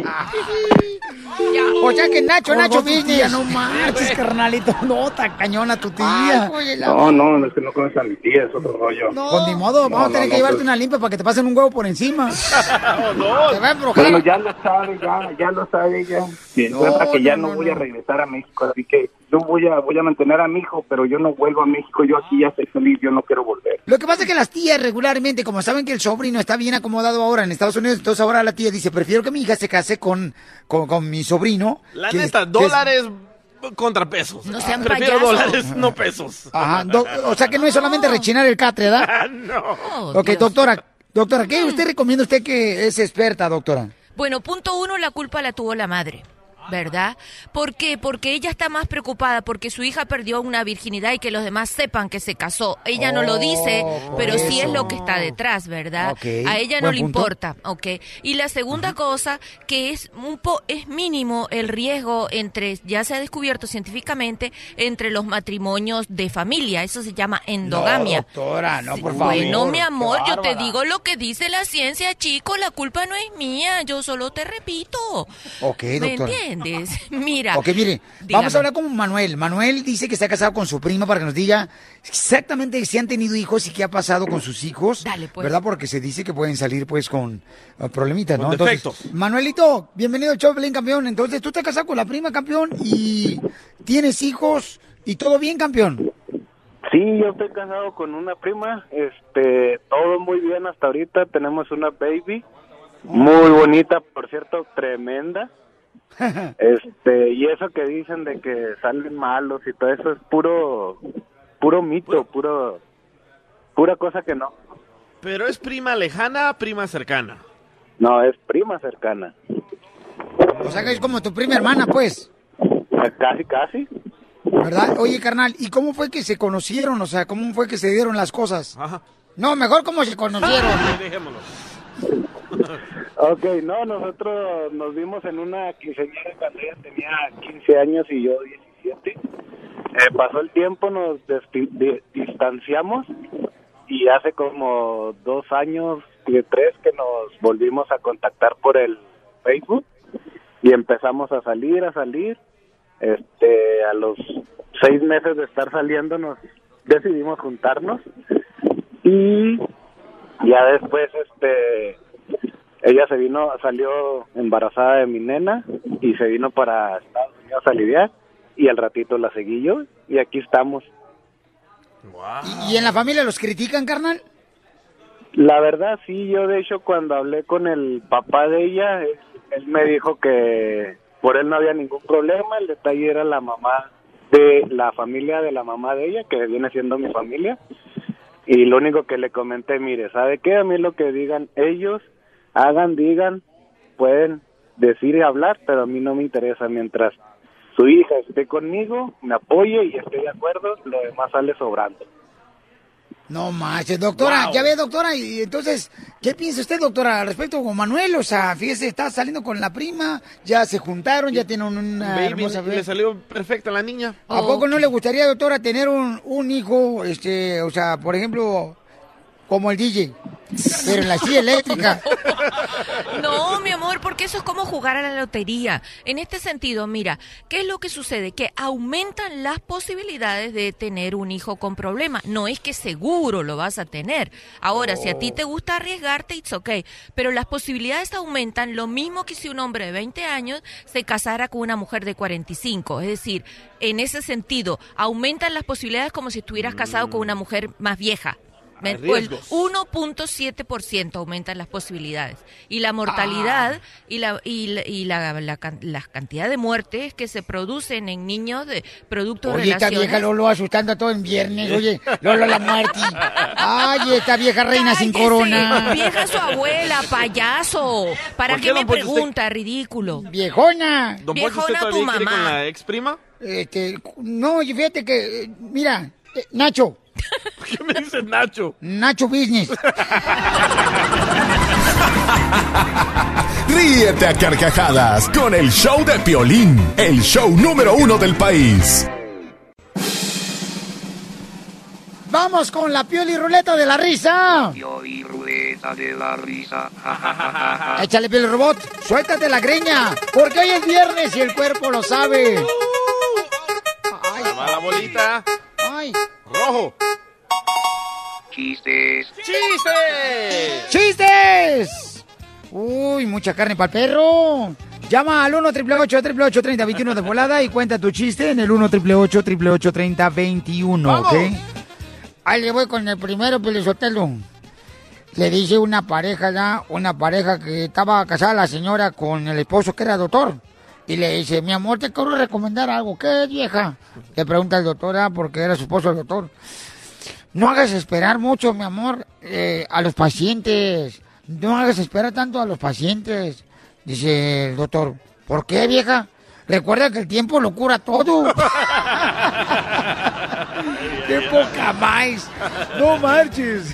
medio. O sea que Nacho, Nacho Business. No marches, carnalito. No, tan cañona tu tía. No, no, no es que no conoces a mi tía, es otro rollo. Con ni modo, vamos No, a tener no, que no, llevarte pues. una limpia para que te pasen un huevo por encima. Te va a embrujar. Bueno, ya lo sabe, ya, ya lo sabe ella. Y No, recuerda que ya no, no, no, voy no. a regresar a México, así que yo voy a, voy a mantener a mi hijo, pero yo no vuelvo a México, yo aquí ya estoy feliz, yo no quiero volver. Lo que pasa es que las tías regularmente, como saben que el sobrino está bien acomodado ahora en Estados Unidos, entonces ahora la tía dice, prefiero que mi hija se case con, con, con mi sobrino. La que- neta, que es- dólares contra pesos. No sean Prefiero dólares, no pesos. Ajá, do- o sea que no es solamente rechinar el catre, ¿verdad? no. ok, doctora, doctora, ¿qué usted recomienda usted que es experta, doctora? Bueno, punto uno, la culpa la tuvo la madre. ¿Verdad? ¿Por qué? Porque ella está más preocupada porque su hija perdió una virginidad y que los demás sepan que se casó. Ella no lo dice, Oh, pero por sí es eso. lo que está detrás, ¿verdad? A ella no buen le punto. importa, ¿ok? Y la segunda cosa, que es un po es mínimo el riesgo entre, ya se ha descubierto científicamente, entre los matrimonios de familia. Eso se llama endogamia. No, doctora, no, por favor. Bueno, mi amor, yo te digo lo que dice la ciencia, chico, la culpa no es mía, yo solo te repito. Ok, ¿Me doctora. Entiendes? Mira. Ok, mire, dígame. vamos a hablar con Manuel. Manuel dice que está casado con su prima para que nos diga exactamente si han tenido hijos y qué ha pasado con sus hijos. Dale, pues. ¿Verdad? Porque se dice que pueden salir pues con eh, problemitas, ¿no? Con Entonces. Manuelito, bienvenido al show, campeón. Entonces, tú estás casado con la prima, campeón, y tienes hijos y todo bien, campeón. Sí, yo estoy casado con una prima, este, todo muy bien hasta ahorita, tenemos una baby, muy bonita, por cierto, tremenda. Este, y eso que dicen de que salen malos y todo eso es puro, puro mito, puro, pura cosa que no. Pero es prima lejana, prima cercana. No, es prima cercana. O sea que es como tu prima hermana, pues. Casi, casi. ¿Verdad? Oye, carnal, ¿y cómo fue que se conocieron? O sea, ¿cómo fue que se dieron las cosas? No, mejor cómo se conocieron. Dejémoslo. Ok, no, nosotros nos vimos en una quinceañera cuando ella tenía 15 años y yo 17. Eh, pasó el tiempo, nos distanciamos y hace como dos años, y tres, que nos volvimos a contactar por el Facebook y empezamos a salir, a salir. Este, a los seis meses de estar saliendo nos decidimos juntarnos y ya después este ella se vino salió embarazada de mi nena y se vino para Estados Unidos a lidiar y al ratito la seguí yo y aquí estamos ¿Y en la familia los critican, carnal? la verdad sí yo de hecho cuando hablé con el papá de ella él, él me dijo que por él no había ningún problema el detalle era la mamá de la familia de la mamá de ella que viene siendo mi familia y lo único que le comenté, mire, ¿sabe qué? A mí lo que digan ellos, hagan, digan, pueden decir y hablar, pero a mí no me interesa. Mientras su hija esté conmigo, me apoye y esté de acuerdo, lo demás sale sobrando. No manches, doctora, Wow. ya ve, doctora, y entonces, ¿qué piensa usted, doctora, al respecto con Manuel? O sea, fíjese, está saliendo con la prima, ya se juntaron, ya tienen una Baby, hermosa le salió perfecta la niña. ¿A poco no le gustaría, doctora, tener un, un hijo, este, o sea, por ejemplo, como el DJ, pero en la silla eléctrica? No, mi amor, porque eso es como jugar a la lotería. En este sentido, mira, ¿qué es lo que sucede? Que aumentan las posibilidades de tener un hijo con problemas. No es que seguro lo vas a tener. Ahora, si a ti te gusta arriesgarte, it's okay. Pero las posibilidades aumentan lo mismo que si un hombre de 20 años se casara con una mujer de 45. Es decir, en ese sentido, aumentan las posibilidades como si estuvieras casado con una mujer más vieja. Me- Hay o el riesgos. 1.7% aumentan las posibilidades. Y la mortalidad Ah. y, la, y, la, y la, la can- la cantidad de muertes que se producen en niños de producto de Oye, esta vieja Lolo asustando a todo en viernes. Oye, Lolo la muerte. Ay, esta vieja reina sin corona. Vieja su abuela, payaso. ¿Para ¿Por qué, qué, me Poncho, usted- pregunta, ridículo? Viejona. Don Poncho, ¿usted Viejona tu quiere con mamá. la ex prima? Este, no, fíjate que, eh, mira, eh, Nacho. ¿Qué me dice Nacho? Nacho Business. Ríete a carcajadas con el show de Piolín, el show número uno del país. Vamos con la pioli ruleta de la risa. Pioli ruleta de la risa. Échale piel robot, suéltate la greña, porque hoy es viernes y el cuerpo lo sabe. Toma la bolita. Ay. Rojo. Chistes. ¡Chistes! ¡Chistes! Uy, mucha carne para el perro. Llama al 1 888 3021 de volada y cuenta tu chiste en el 1 888 3021 ¿ok? Ahí le voy con el primero, Pelizotelo. Le dice una pareja ya, una pareja que estaba casada la señora con el esposo que era doctor. Y le dice, mi amor, te quiero recomendar algo. ¿Qué es, vieja? Le pregunta el doctor, ah, porque era su esposo el doctor. No hagas esperar mucho, mi amor, eh, a los pacientes. No hagas esperar tanto a los pacientes. Dice el doctor, ¿por qué, vieja? Recuerda que el tiempo lo cura todo. ¡Qué poca más! ¡No marches!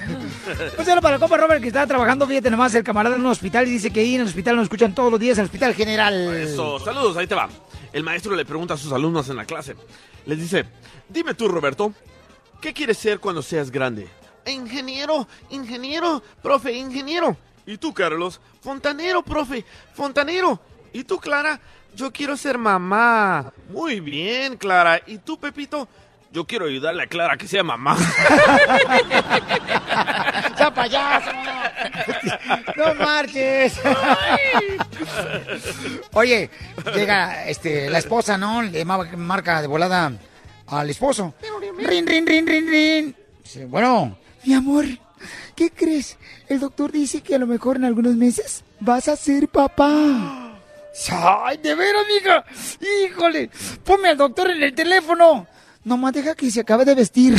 Un saludo para el compa Robert que está trabajando, fíjate nomás, el camarada en un hospital y dice que ahí en el hospital nos escuchan todos los días, en el hospital general. Eso, saludos, ahí te va. El maestro le pregunta a sus alumnos en la clase. Les dice, dime tú, Roberto, ¿qué quieres ser cuando seas grande? Ingeniero, ingeniero, profe, ingeniero. ¿Y tú, Carlos? Fontanero, profe, fontanero. ¿Y tú, Clara? Yo quiero ser mamá. Muy bien, Clara. ¿Y tú, Pepito? Yo quiero ayudarle a Clara que sea mamá. ¡Ya payaso! ¡No marches! Oye, llega este, la esposa, ¿no? Le ma- marca de volada al esposo. Rin, rin, rin, rin, rin. Dice, bueno, mi amor, ¿qué crees? El doctor dice que a lo mejor en algunos meses vas a ser papá. ¡Ay, de veras, mija! ¡Híjole! Ponme al doctor en el teléfono. Nomás deja que se acabe de vestir.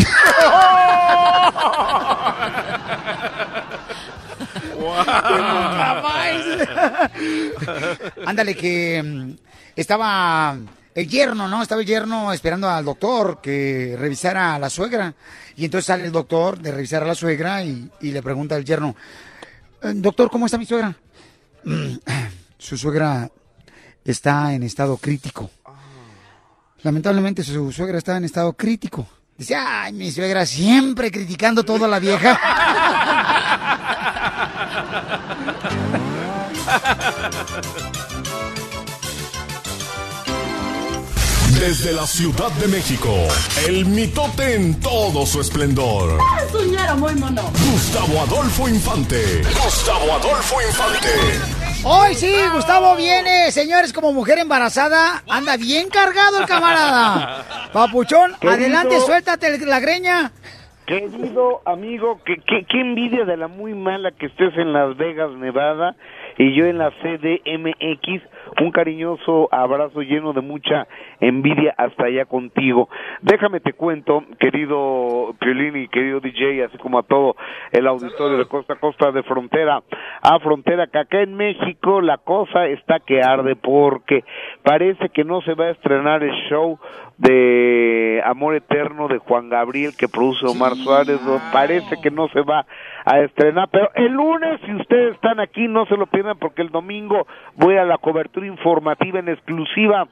Ándale, que mm, estaba el yerno, ¿no? Estaba el yerno esperando al doctor que revisara a la suegra. Y entonces sale el doctor de revisar a la suegra y, y le pregunta al yerno, "Eh, doctor, ¿cómo está mi suegra? "Mm, Su suegra está en estado crítico. Lamentablemente su suegra está en estado crítico. Dice, ay, mi suegra siempre criticando toda la vieja. Desde la Ciudad de México, el mitote en todo su esplendor. Muy mono. Gustavo Adolfo Infante. Gustavo Adolfo Infante. Hoy sí, Gustavo viene, señores, como mujer embarazada, anda bien cargado el camarada. Papuchón, Querido- adelante, suéltate la greña. Querido amigo, que, que- qué envidia de la muy mala que estés en Las Vegas, Nevada, y yo en la CDMX. Un cariñoso abrazo lleno de mucha envidia hasta allá contigo. Déjame te cuento, querido Piolín y querido DJ, así como a todo el auditorio de Costa a Costa de Frontera a Frontera, que acá en México la cosa está que arde porque parece que no se va a estrenar el show de Amor Eterno de Juan Gabriel que produce Omar Suárez, parece que no se va a estrenar, pero el lunes si ustedes están aquí no se lo pierdan porque el domingo voy a la cobertura informativa en exclusiva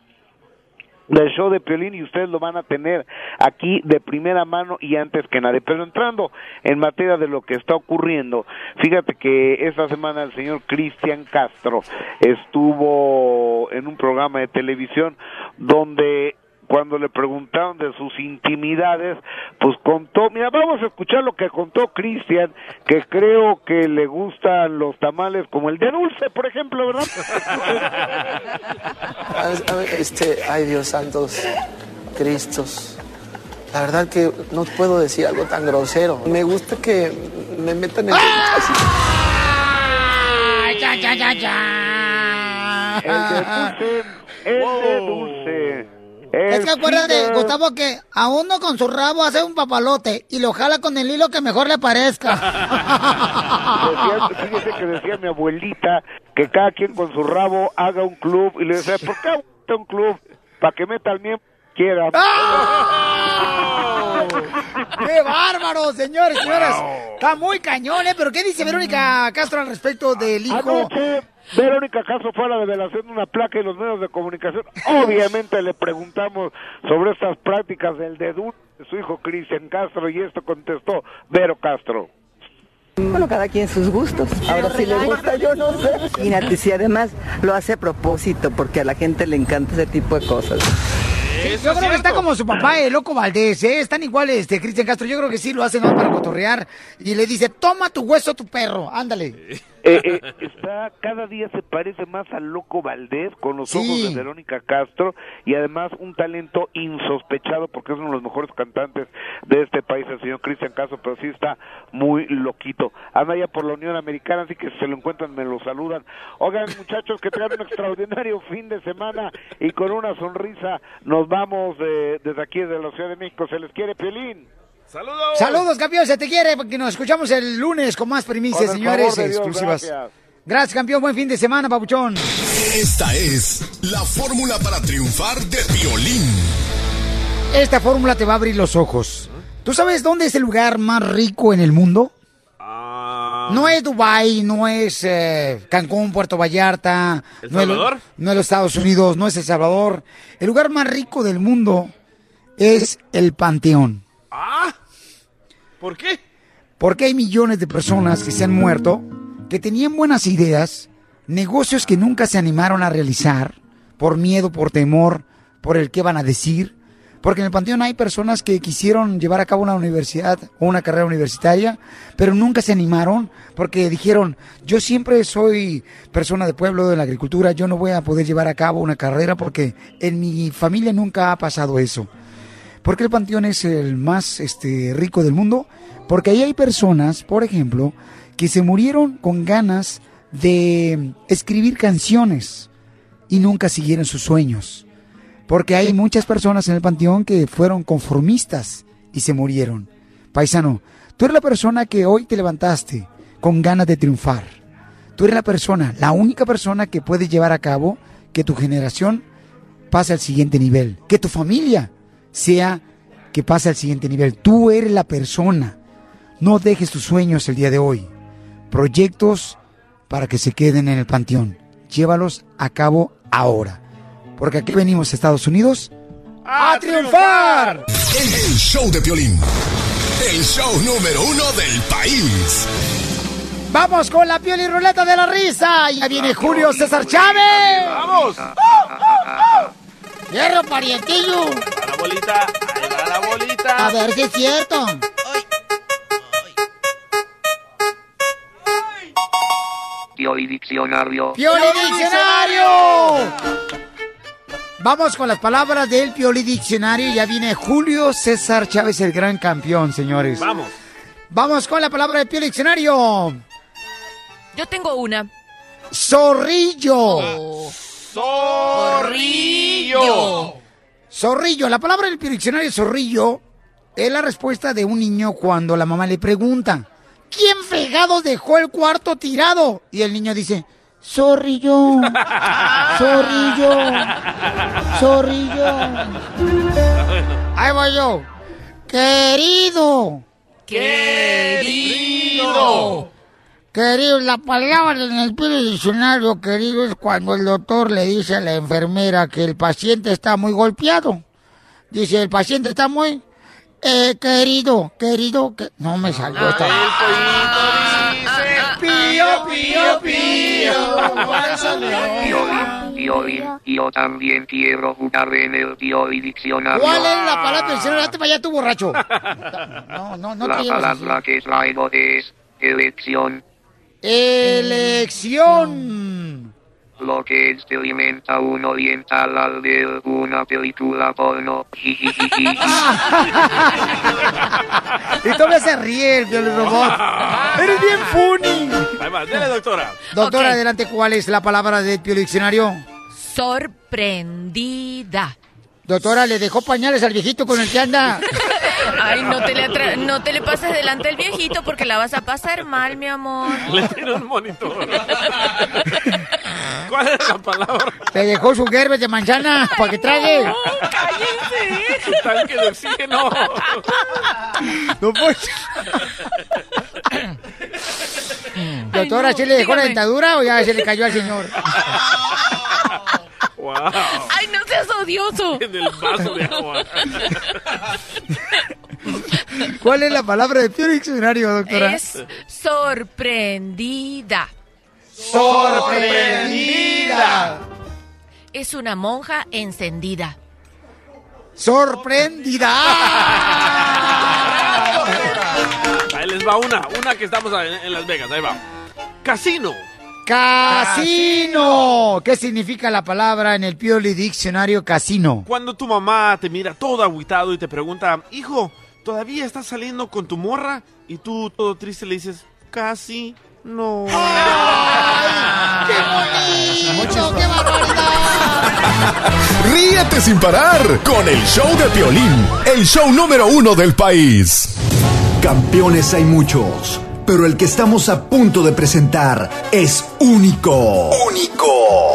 del show de Piolín y ustedes lo van a tener aquí de primera mano y antes que nadie. Pero entrando en materia de lo que está ocurriendo, fíjate que esta semana el señor Cristian Castro estuvo en un programa de televisión donde cuando le preguntaron de sus intimidades, pues contó, mira, vamos a escuchar lo que contó Cristian, que creo que le gustan los tamales como el de dulce, por ejemplo, ¿verdad? Este, ay Dios santos, Cristos. La verdad que no puedo decir algo tan grosero. Me gusta que me metan en... ¡Ay, ya, ya, ya, ya! El de dulce, el de dulce. Es que acuérdate. Gustavo, que a uno con su rabo hace un papalote y lo jala con el hilo que mejor le parezca. Decía- fíjese que decía mi abuelita que cada quien con su rabo haga un club y le decía, ¿por qué un club? Para que meta al miembro quiera. ¡Qué bárbaro, señores, señoras! Está muy cañón, ¿eh? Pero ¿qué dice Verónica Castro al respecto del hijo? Anoche, Verónica Castro fue a la develación de una placa en los medios de comunicación. Obviamente le preguntamos sobre estas prácticas del dedo de su hijo Cristian Castro y esto contestó Vero Castro. Bueno, cada quien sus gustos. Ahora si le gusta, yo no sé. Imagínate, si además lo hace a propósito, porque a la gente le encanta ese tipo de cosas. Yo creo que está como su papá, el loco Valdés, ¿eh? Están iguales, este, Cristian Castro. Yo creo que sí lo hacen ¿no? para cotorrear. Y le dice, toma tu hueso, tu perro, ándale. Eh, eh, está cada día se parece más al loco Valdés con los Sí. ojos de Verónica Castro y además un talento insospechado porque es uno de los mejores cantantes de este país el señor Cristian Castro pero sí está muy loquito. Anda ya por la Unión Americana así que si se lo encuentran me lo saludan. Oigan muchachos que tengan un extraordinario fin de semana y con una sonrisa nos vamos eh, desde aquí desde la Ciudad de México. Se les quiere Piolín ¡Saludos! Saludos, campeón, se te quiere, porque nos escuchamos el lunes con más primicias, Con señores, Dios, exclusivas. gracias. Gracias, campeón, buen fin de semana, papuchón. Esta es la fórmula para triunfar de violín. Esta fórmula te va a abrir los ojos. ¿Tú sabes dónde es el lugar más rico en el mundo? No es Dubai, no es eh, Cancún, Puerto Vallarta, ¿El no es, Salvador? no es los Estados Unidos, no es El Salvador. El lugar más rico del mundo es el Panteón. ¿Ah? ¿Por qué? Porque hay millones de personas que se han muerto, que tenían buenas ideas, negocios que nunca se animaron a realizar, por miedo, por temor, por el que van a decir. Porque en el Panteón hay personas que quisieron llevar a cabo una universidad o una carrera universitaria, pero nunca se animaron porque dijeron, yo siempre soy persona de pueblo, de la agricultura, yo no voy a poder llevar a cabo una carrera porque en mi familia nunca ha pasado eso. ¿Por qué el Panteón es el más este, rico del mundo? Porque ahí hay personas, por ejemplo, que se murieron con ganas de escribir canciones y nunca siguieron sus sueños. Porque hay muchas personas en el Panteón que fueron conformistas y se murieron. Paisano, tú eres la persona que hoy te levantaste con ganas de triunfar. Tú eres la persona, la única persona que puede llevar a cabo que tu generación pase al siguiente nivel. Que tu familia sea que pase al siguiente nivel. Tú eres la persona. No dejes tus sueños el día de hoy. Proyectos para que se queden en el panteón. Llévalos a cabo ahora. Porque aquí venimos a Estados Unidos a triunfar. El, el show de violín. El show número uno del país. Vamos con la piel y ruleta de la risa. Ya viene Julio César Chávez. ¡Vamos! Hierro parientillo. A la bolita, ahí va la bolita. A ver si es cierto. Pioli Diccionario. Pioli Diccionario. Vamos con las palabras del Pioli Diccionario. Ya viene Julio César Chávez, el gran campeón, señores. Vamos. Vamos con la palabra del Pioli Diccionario. Yo tengo una. Zorrillo. Zorrillo. Zorrillo. La palabra del Diccionario zorrillo es la respuesta de un niño cuando la mamá le pregunta, ¿quién fregado dejó el cuarto tirado? Y el niño dice, zorrillo, zorrillo, zorrillo. Ahí voy yo. Querido. Querido. Querido, la palabra en el diccionario, querido, es cuando el doctor le dice a la enfermera que el paciente está muy golpeado. Dice, el paciente está muy... Eh, querido, querido, que... No me salió esta... Pío, pío, pío. Piolín, Piolín, yo también quiero jugar en el Pioli Diccionario. ¿Cuál es la palabra del diccionario? Date para allá, tu borracho. No, no, no La palabra que traigo es elección. Elección. lo que experimenta un oriental al ver una película porno. Jijijiji. Y todavía se ríe el Robot. Eres bien funny. Va, dele, doctora. Doctora, adelante, ¿cuál es la palabra del Diccionario? Sorprendida. Doctora, le dejó pañales al viejito con el que anda. Ay, no te, le atra- no te le pases delante al viejito porque la vas a pasar mal, mi amor. Le tiene un monitor. ¿Cuál es la palabra? Te dejó su gerbe de manzana para que trague. ¡Cállense! Su tanque de oxígeno. No puede. Doctora, no, ¿sí le dejó la dentadura o ya se le cayó al señor? Wow. ¡Ay, no seas odioso! En el vaso de agua. ¿Cuál es la palabra del Piolín Diccionario, doctora? Es sorprendida. Sorprendida. Es una monja encendida. Sorprendida. Ahí les va una, una que estamos en, en Las Vegas, ahí va. Casino. Casino. ¿Qué significa la palabra en el Pioli Diccionario casino? Cuando tu mamá te mira todo agüitado y te pregunta, hijo, ¿todavía estás saliendo con tu morra? Y tú todo triste le dices, casi no. ¡Mucho, qué Ríete sin parar con el show de Piolín, el show número uno del país. Campeones hay muchos, pero el que estamos a punto de presentar es único. Único.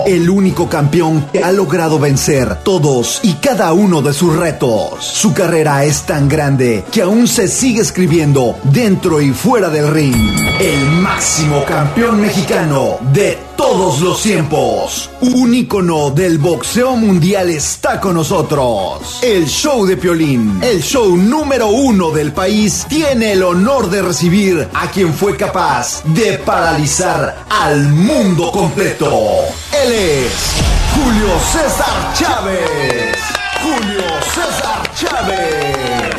El único campeón que ha logrado vencer todos y cada uno de sus retos. Su carrera es tan grande que aún se sigue escribiendo dentro y fuera del ring. El máximo campeón mexicano de todos los tiempos. Un ícono del boxeo mundial está con nosotros. El show de Piolín, el show número uno del país, tiene el honor de recibir a quien fue capaz de paralizar al mundo completo. Él es Julio César Chávez. Julio César Chávez.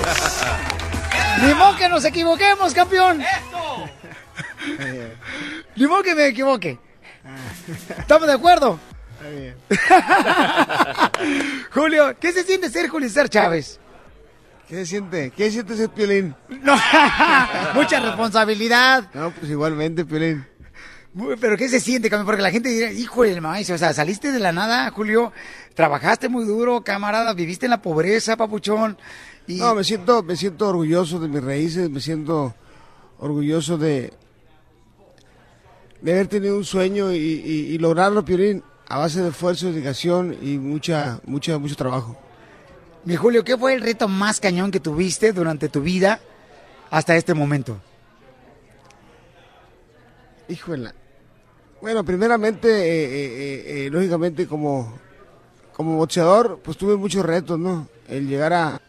Ni modo que nos equivoquemos, campeón. Ni modo que me equivoque. ¿Estamos de acuerdo? Julio, ¿qué se siente ser Julio César Chávez? ¿Qué se siente? ¿Qué se siente ser Piolín? No, mucha responsabilidad. No, pues igualmente, Piolín. Pero ¿qué se siente, campeón? Porque la gente dirá, hijo del maíz, o sea, saliste de la nada, Julio, trabajaste muy duro, camarada, viviste en la pobreza, papuchón. Y... No, me siento, me siento orgulloso de mis raíces, me siento orgulloso de, de haber tenido un sueño y, y- y lograrlo, Piolín, a base de esfuerzo, dedicación y mucha, mucha, mucho trabajo. Mi Julio, ¿qué fue el reto más cañón que tuviste durante tu vida hasta este momento? Híjole. Bueno, primeramente, eh, eh, eh, lógicamente, como, como boxeador, pues tuve muchos retos, ¿no? El llegar a,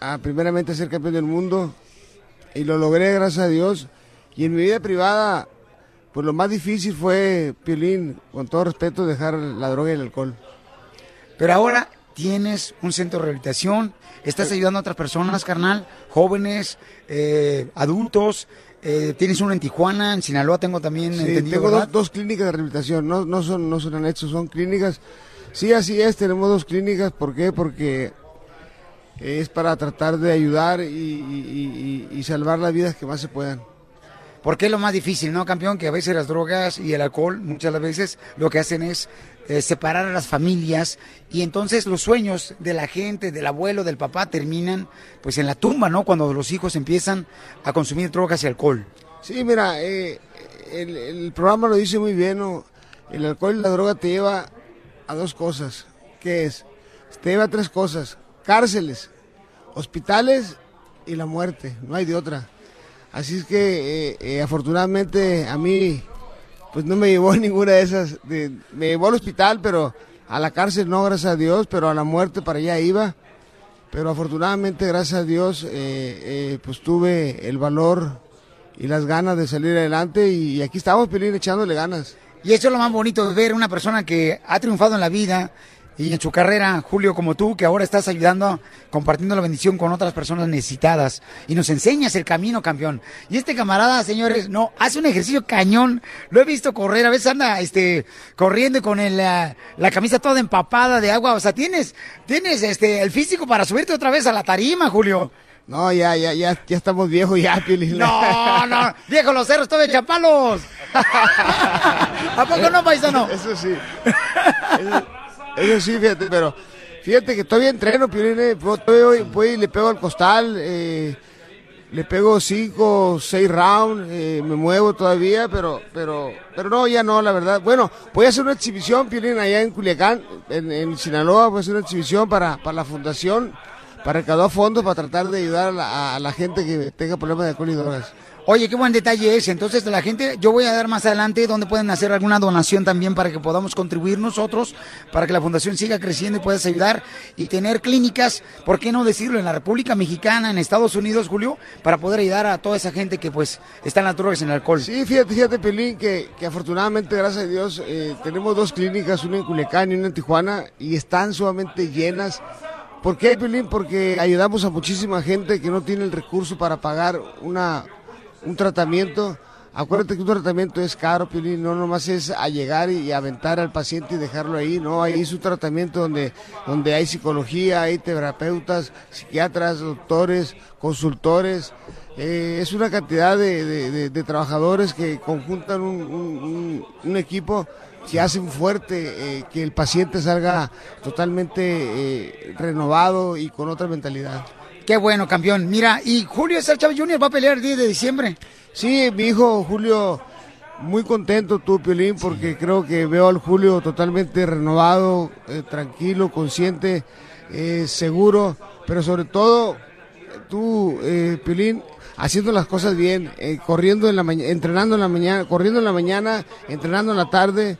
a primeramente ser campeón del mundo y lo logré, gracias a Dios. Y en mi vida privada, pues lo más difícil fue, Piolín, con todo respeto, dejar la droga y el alcohol. Pero ahora tienes un centro de rehabilitación, estás ayudando a otras personas, carnal, jóvenes, eh, adultos. eh, tienes uno en Tijuana, en Sinaloa tengo también Sí, entendido, tengo dos, dos clínicas de rehabilitación, no, no son no son anexos, son clínicas. Sí, así es, tenemos dos clínicas, ¿por qué? Porque es para tratar de ayudar y, y- y- y salvar las vidas que más se puedan. Porque es lo más difícil, ¿no, campeón? Que a veces las drogas y el alcohol, muchas las veces, lo que hacen es eh, separar a las familias y entonces los sueños de la gente, del abuelo, del papá, terminan pues en la tumba, ¿no? Cuando los hijos empiezan a consumir drogas y alcohol. Sí, mira, eh, el, el programa lo dice muy bien, ¿no? El alcohol y la droga te lleva a dos cosas. ¿Qué es? Te lleva a tres cosas. Cárceles, hospitales y la muerte. No hay de otra. Así es que, eh, eh, afortunadamente, a mí, pues no me llevó ninguna de esas. de- me llevó al hospital, pero a la cárcel no, gracias a Dios, pero a la muerte para allá iba. Pero afortunadamente, gracias a Dios, eh, eh, pues tuve el valor y las ganas de salir adelante y, aquí estamos, Pelín, echándole ganas. Y eso es lo más bonito ver una persona que ha triunfado en la vida y en su carrera, Julio, como tú, que ahora estás ayudando, compartiendo la bendición con otras personas necesitadas y nos enseñas el camino, campeón. Y este camarada, señores, no, hace un ejercicio cañón. Lo he visto correr, a veces anda este, corriendo y con el, la, la camisa toda empapada de agua. O sea, tienes, tienes este, el físico para subirte otra vez a la tarima, Julio. No, ya, ya, ya, ya estamos viejos ya, Piolín. No, no, viejo, los cerros todavía chapalos. ¿A poco no, paisano? Eso sí. Eso, eso sí, fíjate, pero fíjate que todavía entreno, Piolín. eh, todavía voy, y le pego al costal, eh, le pego cinco, seis rounds, eh, me muevo todavía, pero, pero, pero no, ya no, la verdad. Bueno, voy a hacer una exhibición, Piolín, allá en Culiacán, en, en Sinaloa, voy a hacer una exhibición para, para la fundación, para recaudar fondos, para tratar de ayudar a la, gente que tenga problemas de alcohol. Oye, qué buen detalle es. Entonces, la gente, yo voy a dar más adelante donde pueden hacer alguna donación también para que podamos contribuir nosotros, para que la fundación siga creciendo y puedas ayudar y tener clínicas, ¿por qué no decirlo? En la República Mexicana, en Estados Unidos, Julio, para poder ayudar a toda esa gente que pues está en las drogas en el alcohol. Sí, fíjate, fíjate, Pelín, que, que afortunadamente, gracias a Dios, eh, tenemos dos clínicas, una en Culiacán y una en Tijuana, y están sumamente llenas. ¿Por qué, Pelín? Porque ayudamos a muchísima gente que no tiene el recurso para pagar una, un tratamiento. Acuérdate que un tratamiento es caro, Piolín, no nomás es a llegar y aventar al paciente y dejarlo ahí, no, ahí es un tratamiento donde, donde hay psicología, hay terapeutas, psiquiatras, doctores, consultores, eh, es una cantidad de, de- de- trabajadores que conjuntan un, un- un- un equipo que hacen fuerte eh, que el paciente salga totalmente eh, renovado y con otra mentalidad. Qué bueno, campeón. Mira, y Julio César Chávez Jr. va a pelear el 10 de diciembre. Sí, mi hijo Julio, muy contento tú, Piolín, porque creo que veo al Julio totalmente renovado, eh, tranquilo, consciente, eh, seguro, pero sobre todo tú, eh, Piolín, haciendo las cosas bien, eh, corriendo en la mañana, entrenando en la mañana, corriendo en la mañana, entrenando en la tarde.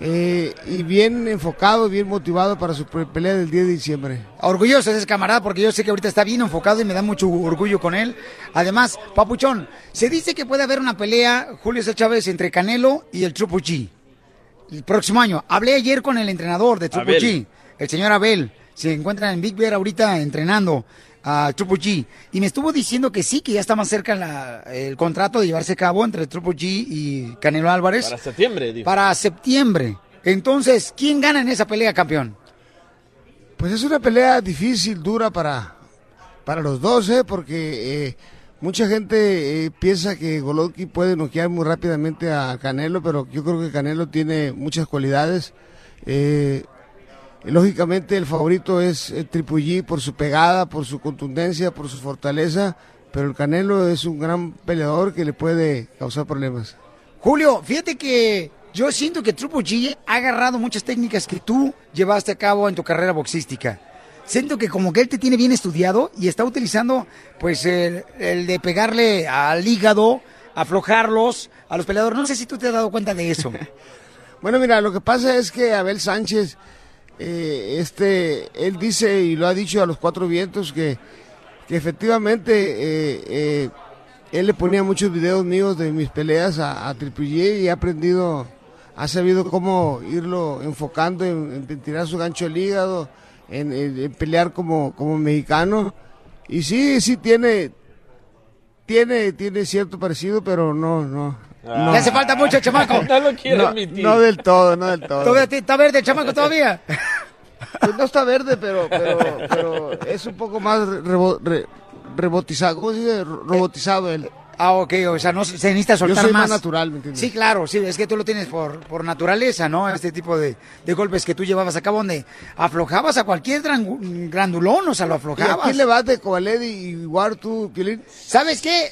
Eh, y bien enfocado, bien motivado para su pe- pelea del 10 de diciembre. Orgulloso de ese camarada porque yo sé que ahorita está bien enfocado y me da mucho orgullo con él. Además, Papuchón, se dice que puede haber una pelea, Julio César Chávez, entre Canelo y el Triple G. El próximo año. Hablé ayer con el entrenador de. G, el señor Abel. Se encuentra en Big Bear ahorita entrenando a Triple G. Y me estuvo diciendo que sí, que ya está más cerca la- el contrato de llevarse a cabo entre Triple G y Canelo Álvarez. Para septiembre, dijo. Para septiembre. Entonces, ¿quién gana en esa pelea, campeón? Pues es una pelea difícil, dura para, para los dos, ¿eh? porque eh, mucha gente eh, piensa que Golovkin puede noquear muy rápidamente a Canelo, pero yo creo que Canelo tiene muchas cualidades. Eh, lógicamente el favorito es el Triple G por su pegada, por su contundencia, por su fortaleza, pero el Canelo es un gran peleador que le puede causar problemas. Julio, fíjate que yo siento que Triple G ha agarrado muchas técnicas que tú llevaste a cabo en tu carrera boxística. Siento que como que él te tiene bien estudiado y está utilizando pues el, el de pegarle al hígado, aflojarlos a los peleadores. No sé si tú te has dado cuenta de eso. Bueno, mira, lo que pasa es que Abel Sánchez, eh, este, él dice y lo ha dicho a los cuatro vientos que, que efectivamente eh, eh, él le ponía muchos videos míos de mis peleas a, a y ha aprendido, ha sabido cómo irlo enfocando en, tirar su gancho al hígado, en pelear como, como mexicano. Y sí, sí tiene, tiene, tiene cierto parecido, pero no, no. No. Le hace falta mucho, chamaco. No lo quiere No, admitir. no del todo, no del todo. ¿Todavía te- está verde el chamaco todavía? Pues no está verde, pero, pero, pero es un poco más rebo- re- rebotizado. ¿Cómo se dice? Ro- Robotizado él. Ah, ok, o sea, no se necesita soltar Yo soy más. más natural, ¿me entiendes? Sí, claro, sí, es que tú lo tienes por, por naturaleza, ¿no? Este tipo de, de golpes que tú llevabas a cabo donde aflojabas a cualquier grandulón, o sea, lo ¿Y a aflojabas. quién le vas de Covaled y igual tú, Piolín? ¿Sabes qué?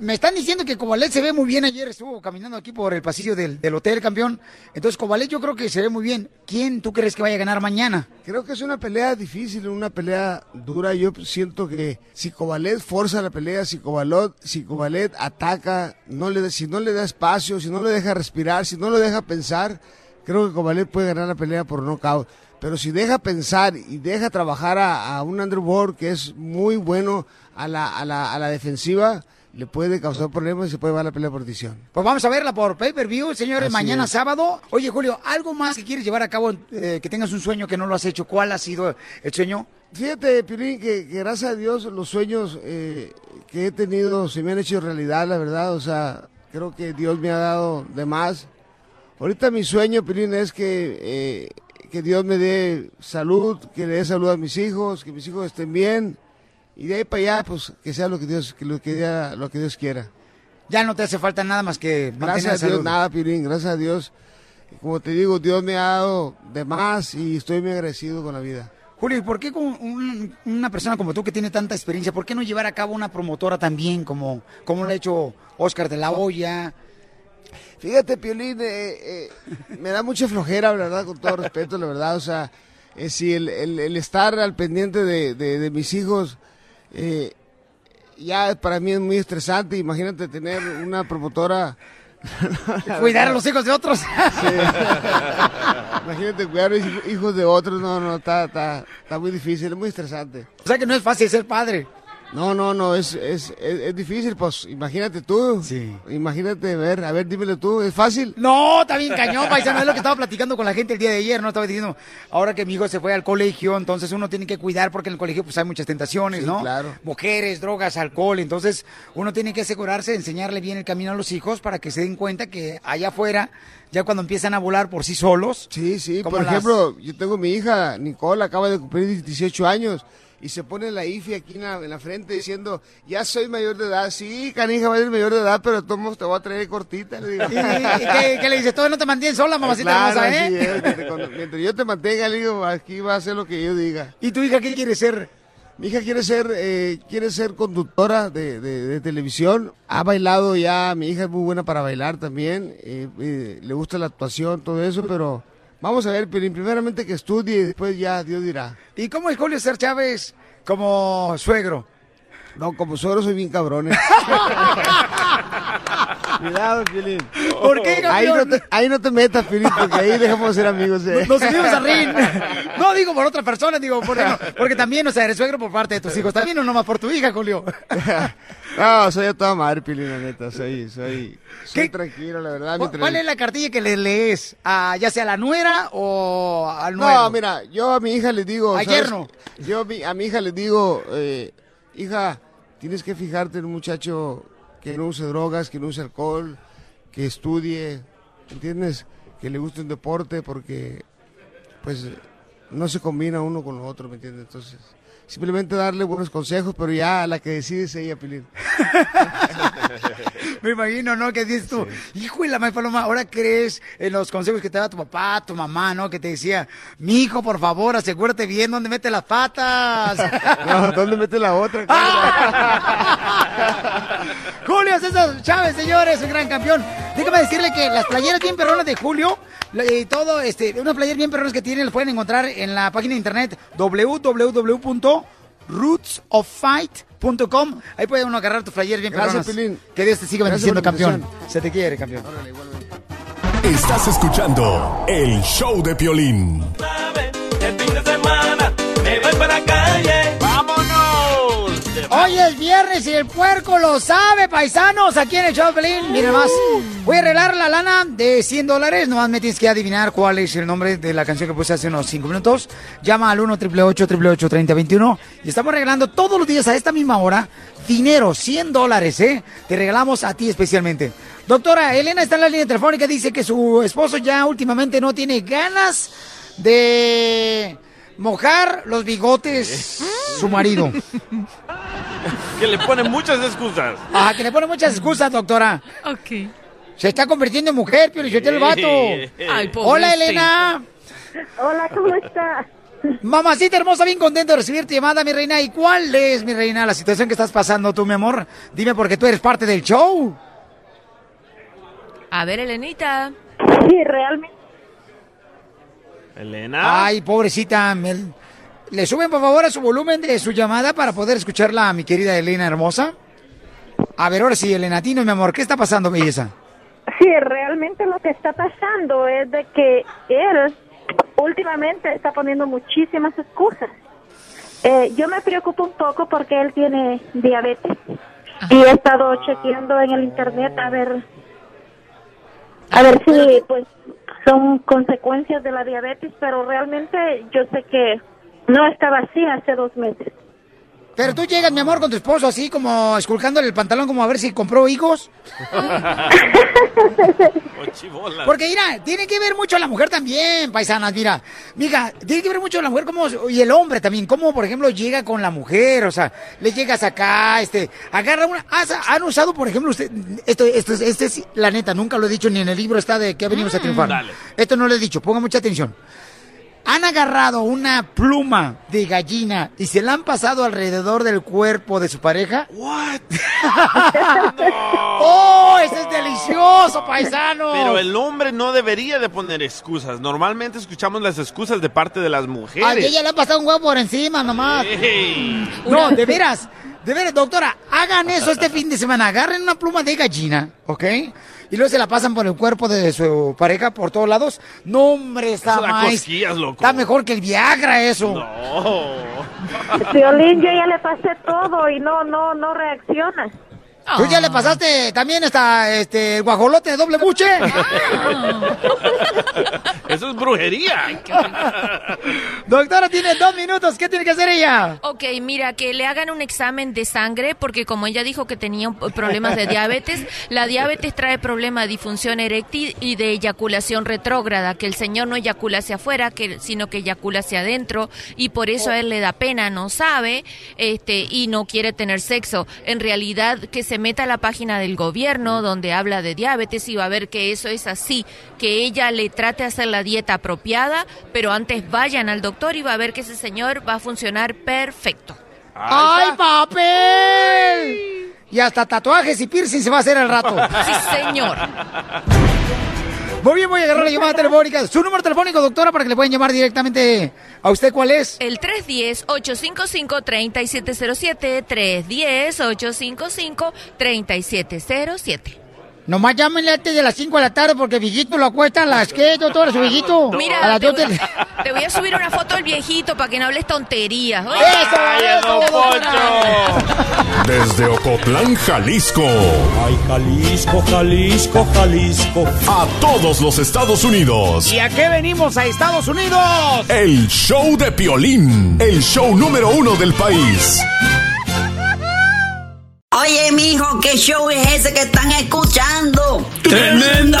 Me están diciendo que Cobalet se ve muy bien ayer, estuvo caminando aquí por el pasillo del, del hotel, campeón. Entonces, Cobalet yo creo que se ve muy bien. ¿Quién tú crees que vaya a ganar mañana? Creo que es una pelea difícil, una pelea dura. Yo siento que si Covalet forza la pelea, si Covalot, si Ataca, no le, da- si no le da espacio, si no le deja respirar, si no lo deja pensar, creo que Covalet puede ganar la pelea por nocaut. Pero si deja pensar y deja trabajar a, a un Andrew Ward que es muy bueno a la, a la, a la defensiva, le puede causar problemas y se puede llevar la pelea por decisión. Pues vamos a verla por pay-per-view, señores, Así mañana es. sábado. Oye, Julio, ¿algo más que quieres llevar a cabo, eh, que tengas un sueño que no lo has hecho? ¿Cuál ha sido el sueño? Fíjate, Piolín, que, que gracias a Dios los sueños eh, que he tenido se me han hecho realidad, la verdad. O sea, creo que Dios me ha dado de más. Ahorita mi sueño, Piolín, es que, eh, que Dios me dé salud, que le dé salud a mis hijos, que mis hijos estén bien. Y de ahí para allá, pues, que sea lo que Dios, que lo que, diga- lo que Dios quiera. Ya no te hace falta nada más que Gracias a salud. Dios, nada, Piolín, gracias a Dios. Como te digo, Dios me ha dado de más y estoy muy agradecido con la vida. Julio, ¿y por qué con un- una persona como tú que tiene tanta experiencia, por qué no llevar a cabo una promotora también como, como lo ha hecho Oscar de la Hoya? Fíjate, Piolín, eh, eh, me da mucha flojera, la verdad, con todo respeto, la verdad. O sea, eh, si el, el- el estar al pendiente de, de- de mis hijos, eh, ya para mí es muy estresante. Imagínate tener una promotora. Cuidar a los hijos de otros. Imagínate cuidar a los hij- hijos de otros, no, no, está, está, está muy difícil, es muy estresante. O sea que no es fácil ser padre. No, no, no, es, es, es, es difícil, pues imagínate tú. Sí. Imagínate, ver, a ver, dímelo tú, ¿es fácil? No, está bien cañón, paisano. Es lo que estaba platicando con la gente el día de ayer, ¿no? Estaba diciendo, ahora que mi hijo se fue al colegio, entonces uno tiene que cuidar porque en el colegio pues hay muchas tentaciones, Sí, ¿no? claro. Mujeres, drogas, alcohol. Entonces uno tiene que asegurarse de enseñarle bien el camino a los hijos para que se den cuenta que allá afuera, ya cuando empiezan a volar por sí solos. Sí, sí, por las- ejemplo, yo tengo mi hija, Nicole, acaba de cumplir 18 años y se pone la IFI aquí en la, en la frente diciendo, ya soy mayor de edad. Sí, canija, va a ser mayor de edad, pero modos te voy a traer cortita. Le digo. ¿Y, qué, qué le dices? Todavía no te mantienes sola, mamacita Claro, hermosa, ¿eh? es, mientras, cuando- mientras yo te mantenga, le digo, aquí va a hacer lo que yo diga. ¿Y tu hija qué quiere ser? Mi hija quiere ser, eh, quiere ser conductora de, de- de televisión. Ha bailado ya, mi hija es muy buena para bailar también. eh, eh, le gusta la actuación, todo eso, pero vamos a ver, Piolín, primeramente que estudie y después ya Dios dirá. ¿Y cómo es Julio César Chávez como suegro? No, como suegro soy bien cabrón. Cuidado, Piolín. ¿Por qué, Ahí no campeón? te, ahí no te metas, Piolín, porque ahí dejamos de ser amigos. eh. Nos subimos ring. No digo por otra persona, digo por porque también, o sea, eres suegro por parte de tus hijos. También o nomás por tu hija, Julio. No, soy a toda madre, Piolín, la neta. Soy, soy, soy tranquilo, la verdad. ¿Cu- mientras- ¿Cuál es la cartilla que le lees? ¿A, ya sea a la nuera o al nuevo? No, mira, yo a mi hija le digo. A ¿sabes? yerno. Yo a mi, a mi hija le digo, eh, hija, tienes que fijarte en un muchacho que no use drogas, que no use alcohol, que estudie, ¿entiendes? Que le guste un deporte porque, pues, no se combina uno con lo otro, ¿me entiendes? Entonces, simplemente darle buenos consejos, pero ya la que decide es ella, Pilín. Me imagino, ¿no? Que dices tú, hijo de la May Paloma, ahora crees en los consejos que te daba tu papá, tu mamá, ¿no? Que te decía, mi hijo, por favor, asegúrate bien dónde mete las patas. No, ¿dónde mete la otra? Julio César Chávez, señores, un gran campeón. Déjame decirle que las playeras bien perronas de Julio, y todo, este, unas playeras bien perronas que tienen, las pueden encontrar en la página de internet www.rootsoffight.com. Ahí puede uno agarrar tus playeras bien Gracias, perronas. Pilín. Que Dios te siga bendiciendo, campeón. Se te quiere, campeón. Estás escuchando el show de Piolín. El fin de semana me voy para la calle. Hoy es viernes y el puerco lo sabe, paisanos, aquí en el Pelín. Miren más, voy a arreglar la lana de 100 dólares. Nomás me tienes que adivinar cuál es el nombre de la canción que puse hace unos 5 minutos. Llama al 1 888 3021 Y estamos regalando todos los días a esta misma hora dinero, 100 dólares, ¿eh? Te regalamos a ti especialmente. Doctora, Elena está en la línea telefónica, dice que su esposo ya últimamente no tiene ganas de mojar los bigotes su marido. Que le ponen muchas excusas. Ajá, que le pone muchas excusas, doctora. Ok. Se está convirtiendo en mujer, pero yo te el vato. Ay. Hola, Elena. Hola, ¿cómo está? Mamacita hermosa, bien contento de recibir tu llamada, mi reina. ¿Y cuál es, mi reina, la situación que estás pasando tú, mi amor? Dime porque tú eres parte del show. A ver, Elenita. Sí, realmente. Elena. Ay, pobrecita. me- ¿Le suben, por favor, a su volumen de su llamada para poder escucharla, mi querida Elena hermosa? A ver, ahora sí, Elena, Tino, mi amor, ¿qué está pasando, belleza? Sí, realmente lo que está pasando es de que él últimamente está poniendo muchísimas excusas. Eh, yo me preocupo un poco porque él tiene diabetes Y he estado chequeando en el internet a ver, a ver si pues son consecuencias de la diabetes, pero realmente yo sé que no estaba así hace dos meses. Pero tú llegas, mi amor, con tu esposo así como esculcándole el pantalón como a ver si compró higos. Porque mira, tiene que ver mucho la mujer también, paisanas, mira. Mija, tiene que ver mucho la mujer como, y el hombre también, como por ejemplo llega con la mujer, o sea, le llegas acá, este, agarra una, has- han usado por ejemplo usted, esto, esto, es- este es la neta, nunca lo he dicho ni en el libro está de que venimos a triunfar. dale. Esto no lo he dicho, ponga mucha atención. Han agarrado una pluma de gallina y se la han pasado alrededor del cuerpo de su pareja. What? ¡Oh, ese es delicioso, paisano! Pero el hombre no debería de poner excusas. Normalmente escuchamos las excusas de parte de las mujeres. A ella le ha pasado un huevo por encima nomás. No, de veras, de veras, doctora, hagan eso este fin de semana. Agarren una pluma de gallina, ¿ok? Y luego se la pasan por el cuerpo de su pareja por todos lados. No, hombre, está Eso da más. cosquillas, loco. Está mejor que el Viagra, eso. No. Violín, yo ya le pasé todo y no, no, no reacciona. ¿Tú ya le pasaste también esta, este, guajolote de doble buche? Eso es brujería. Doctora, tiene dos minutos. ¿Qué tiene que hacer ella? Ok, mira, que le hagan un examen de sangre, porque como ella dijo que tenía problemas de diabetes, la diabetes trae problemas de disfunción eréctil y de eyaculación retrógrada, que el señor no eyacula hacia afuera, que, sino que eyacula hacia adentro, y por eso a él le da pena, no sabe, este, y no quiere tener sexo. En realidad, que se meta a la página del gobierno donde habla de diabetes y va a ver que eso es así, que ella le trate de hacer la dieta apropiada, pero antes vayan al doctor y va a ver que ese señor va a funcionar perfecto. ¡Ay, papel! Y hasta tatuajes y piercing se va a hacer al rato. Sí, señor. Muy bien, voy a agarrar la llamada telefónica. Su número telefónico, doctora, para que le puedan llamar directamente a usted, ¿cuál es? El 310-855-3707, 310-855-3707. Nomás llámenle antes de las 5 de la tarde porque viejito lo acuesta a las que, doctora, su viejito. a Mira, las te voy, de- te voy a subir una foto del viejito para que no hables tonterías. ¡Eso, eso, doctora! Desde Ocotlán, Jalisco. Ay, Jalisco, Jalisco, Jalisco. A todos los Estados Unidos. ¿Y a qué venimos a Estados Unidos? El show de Piolín. El show número uno del país. Oye, mijo, ¿qué show es ese que están escuchando? ¡Tremenda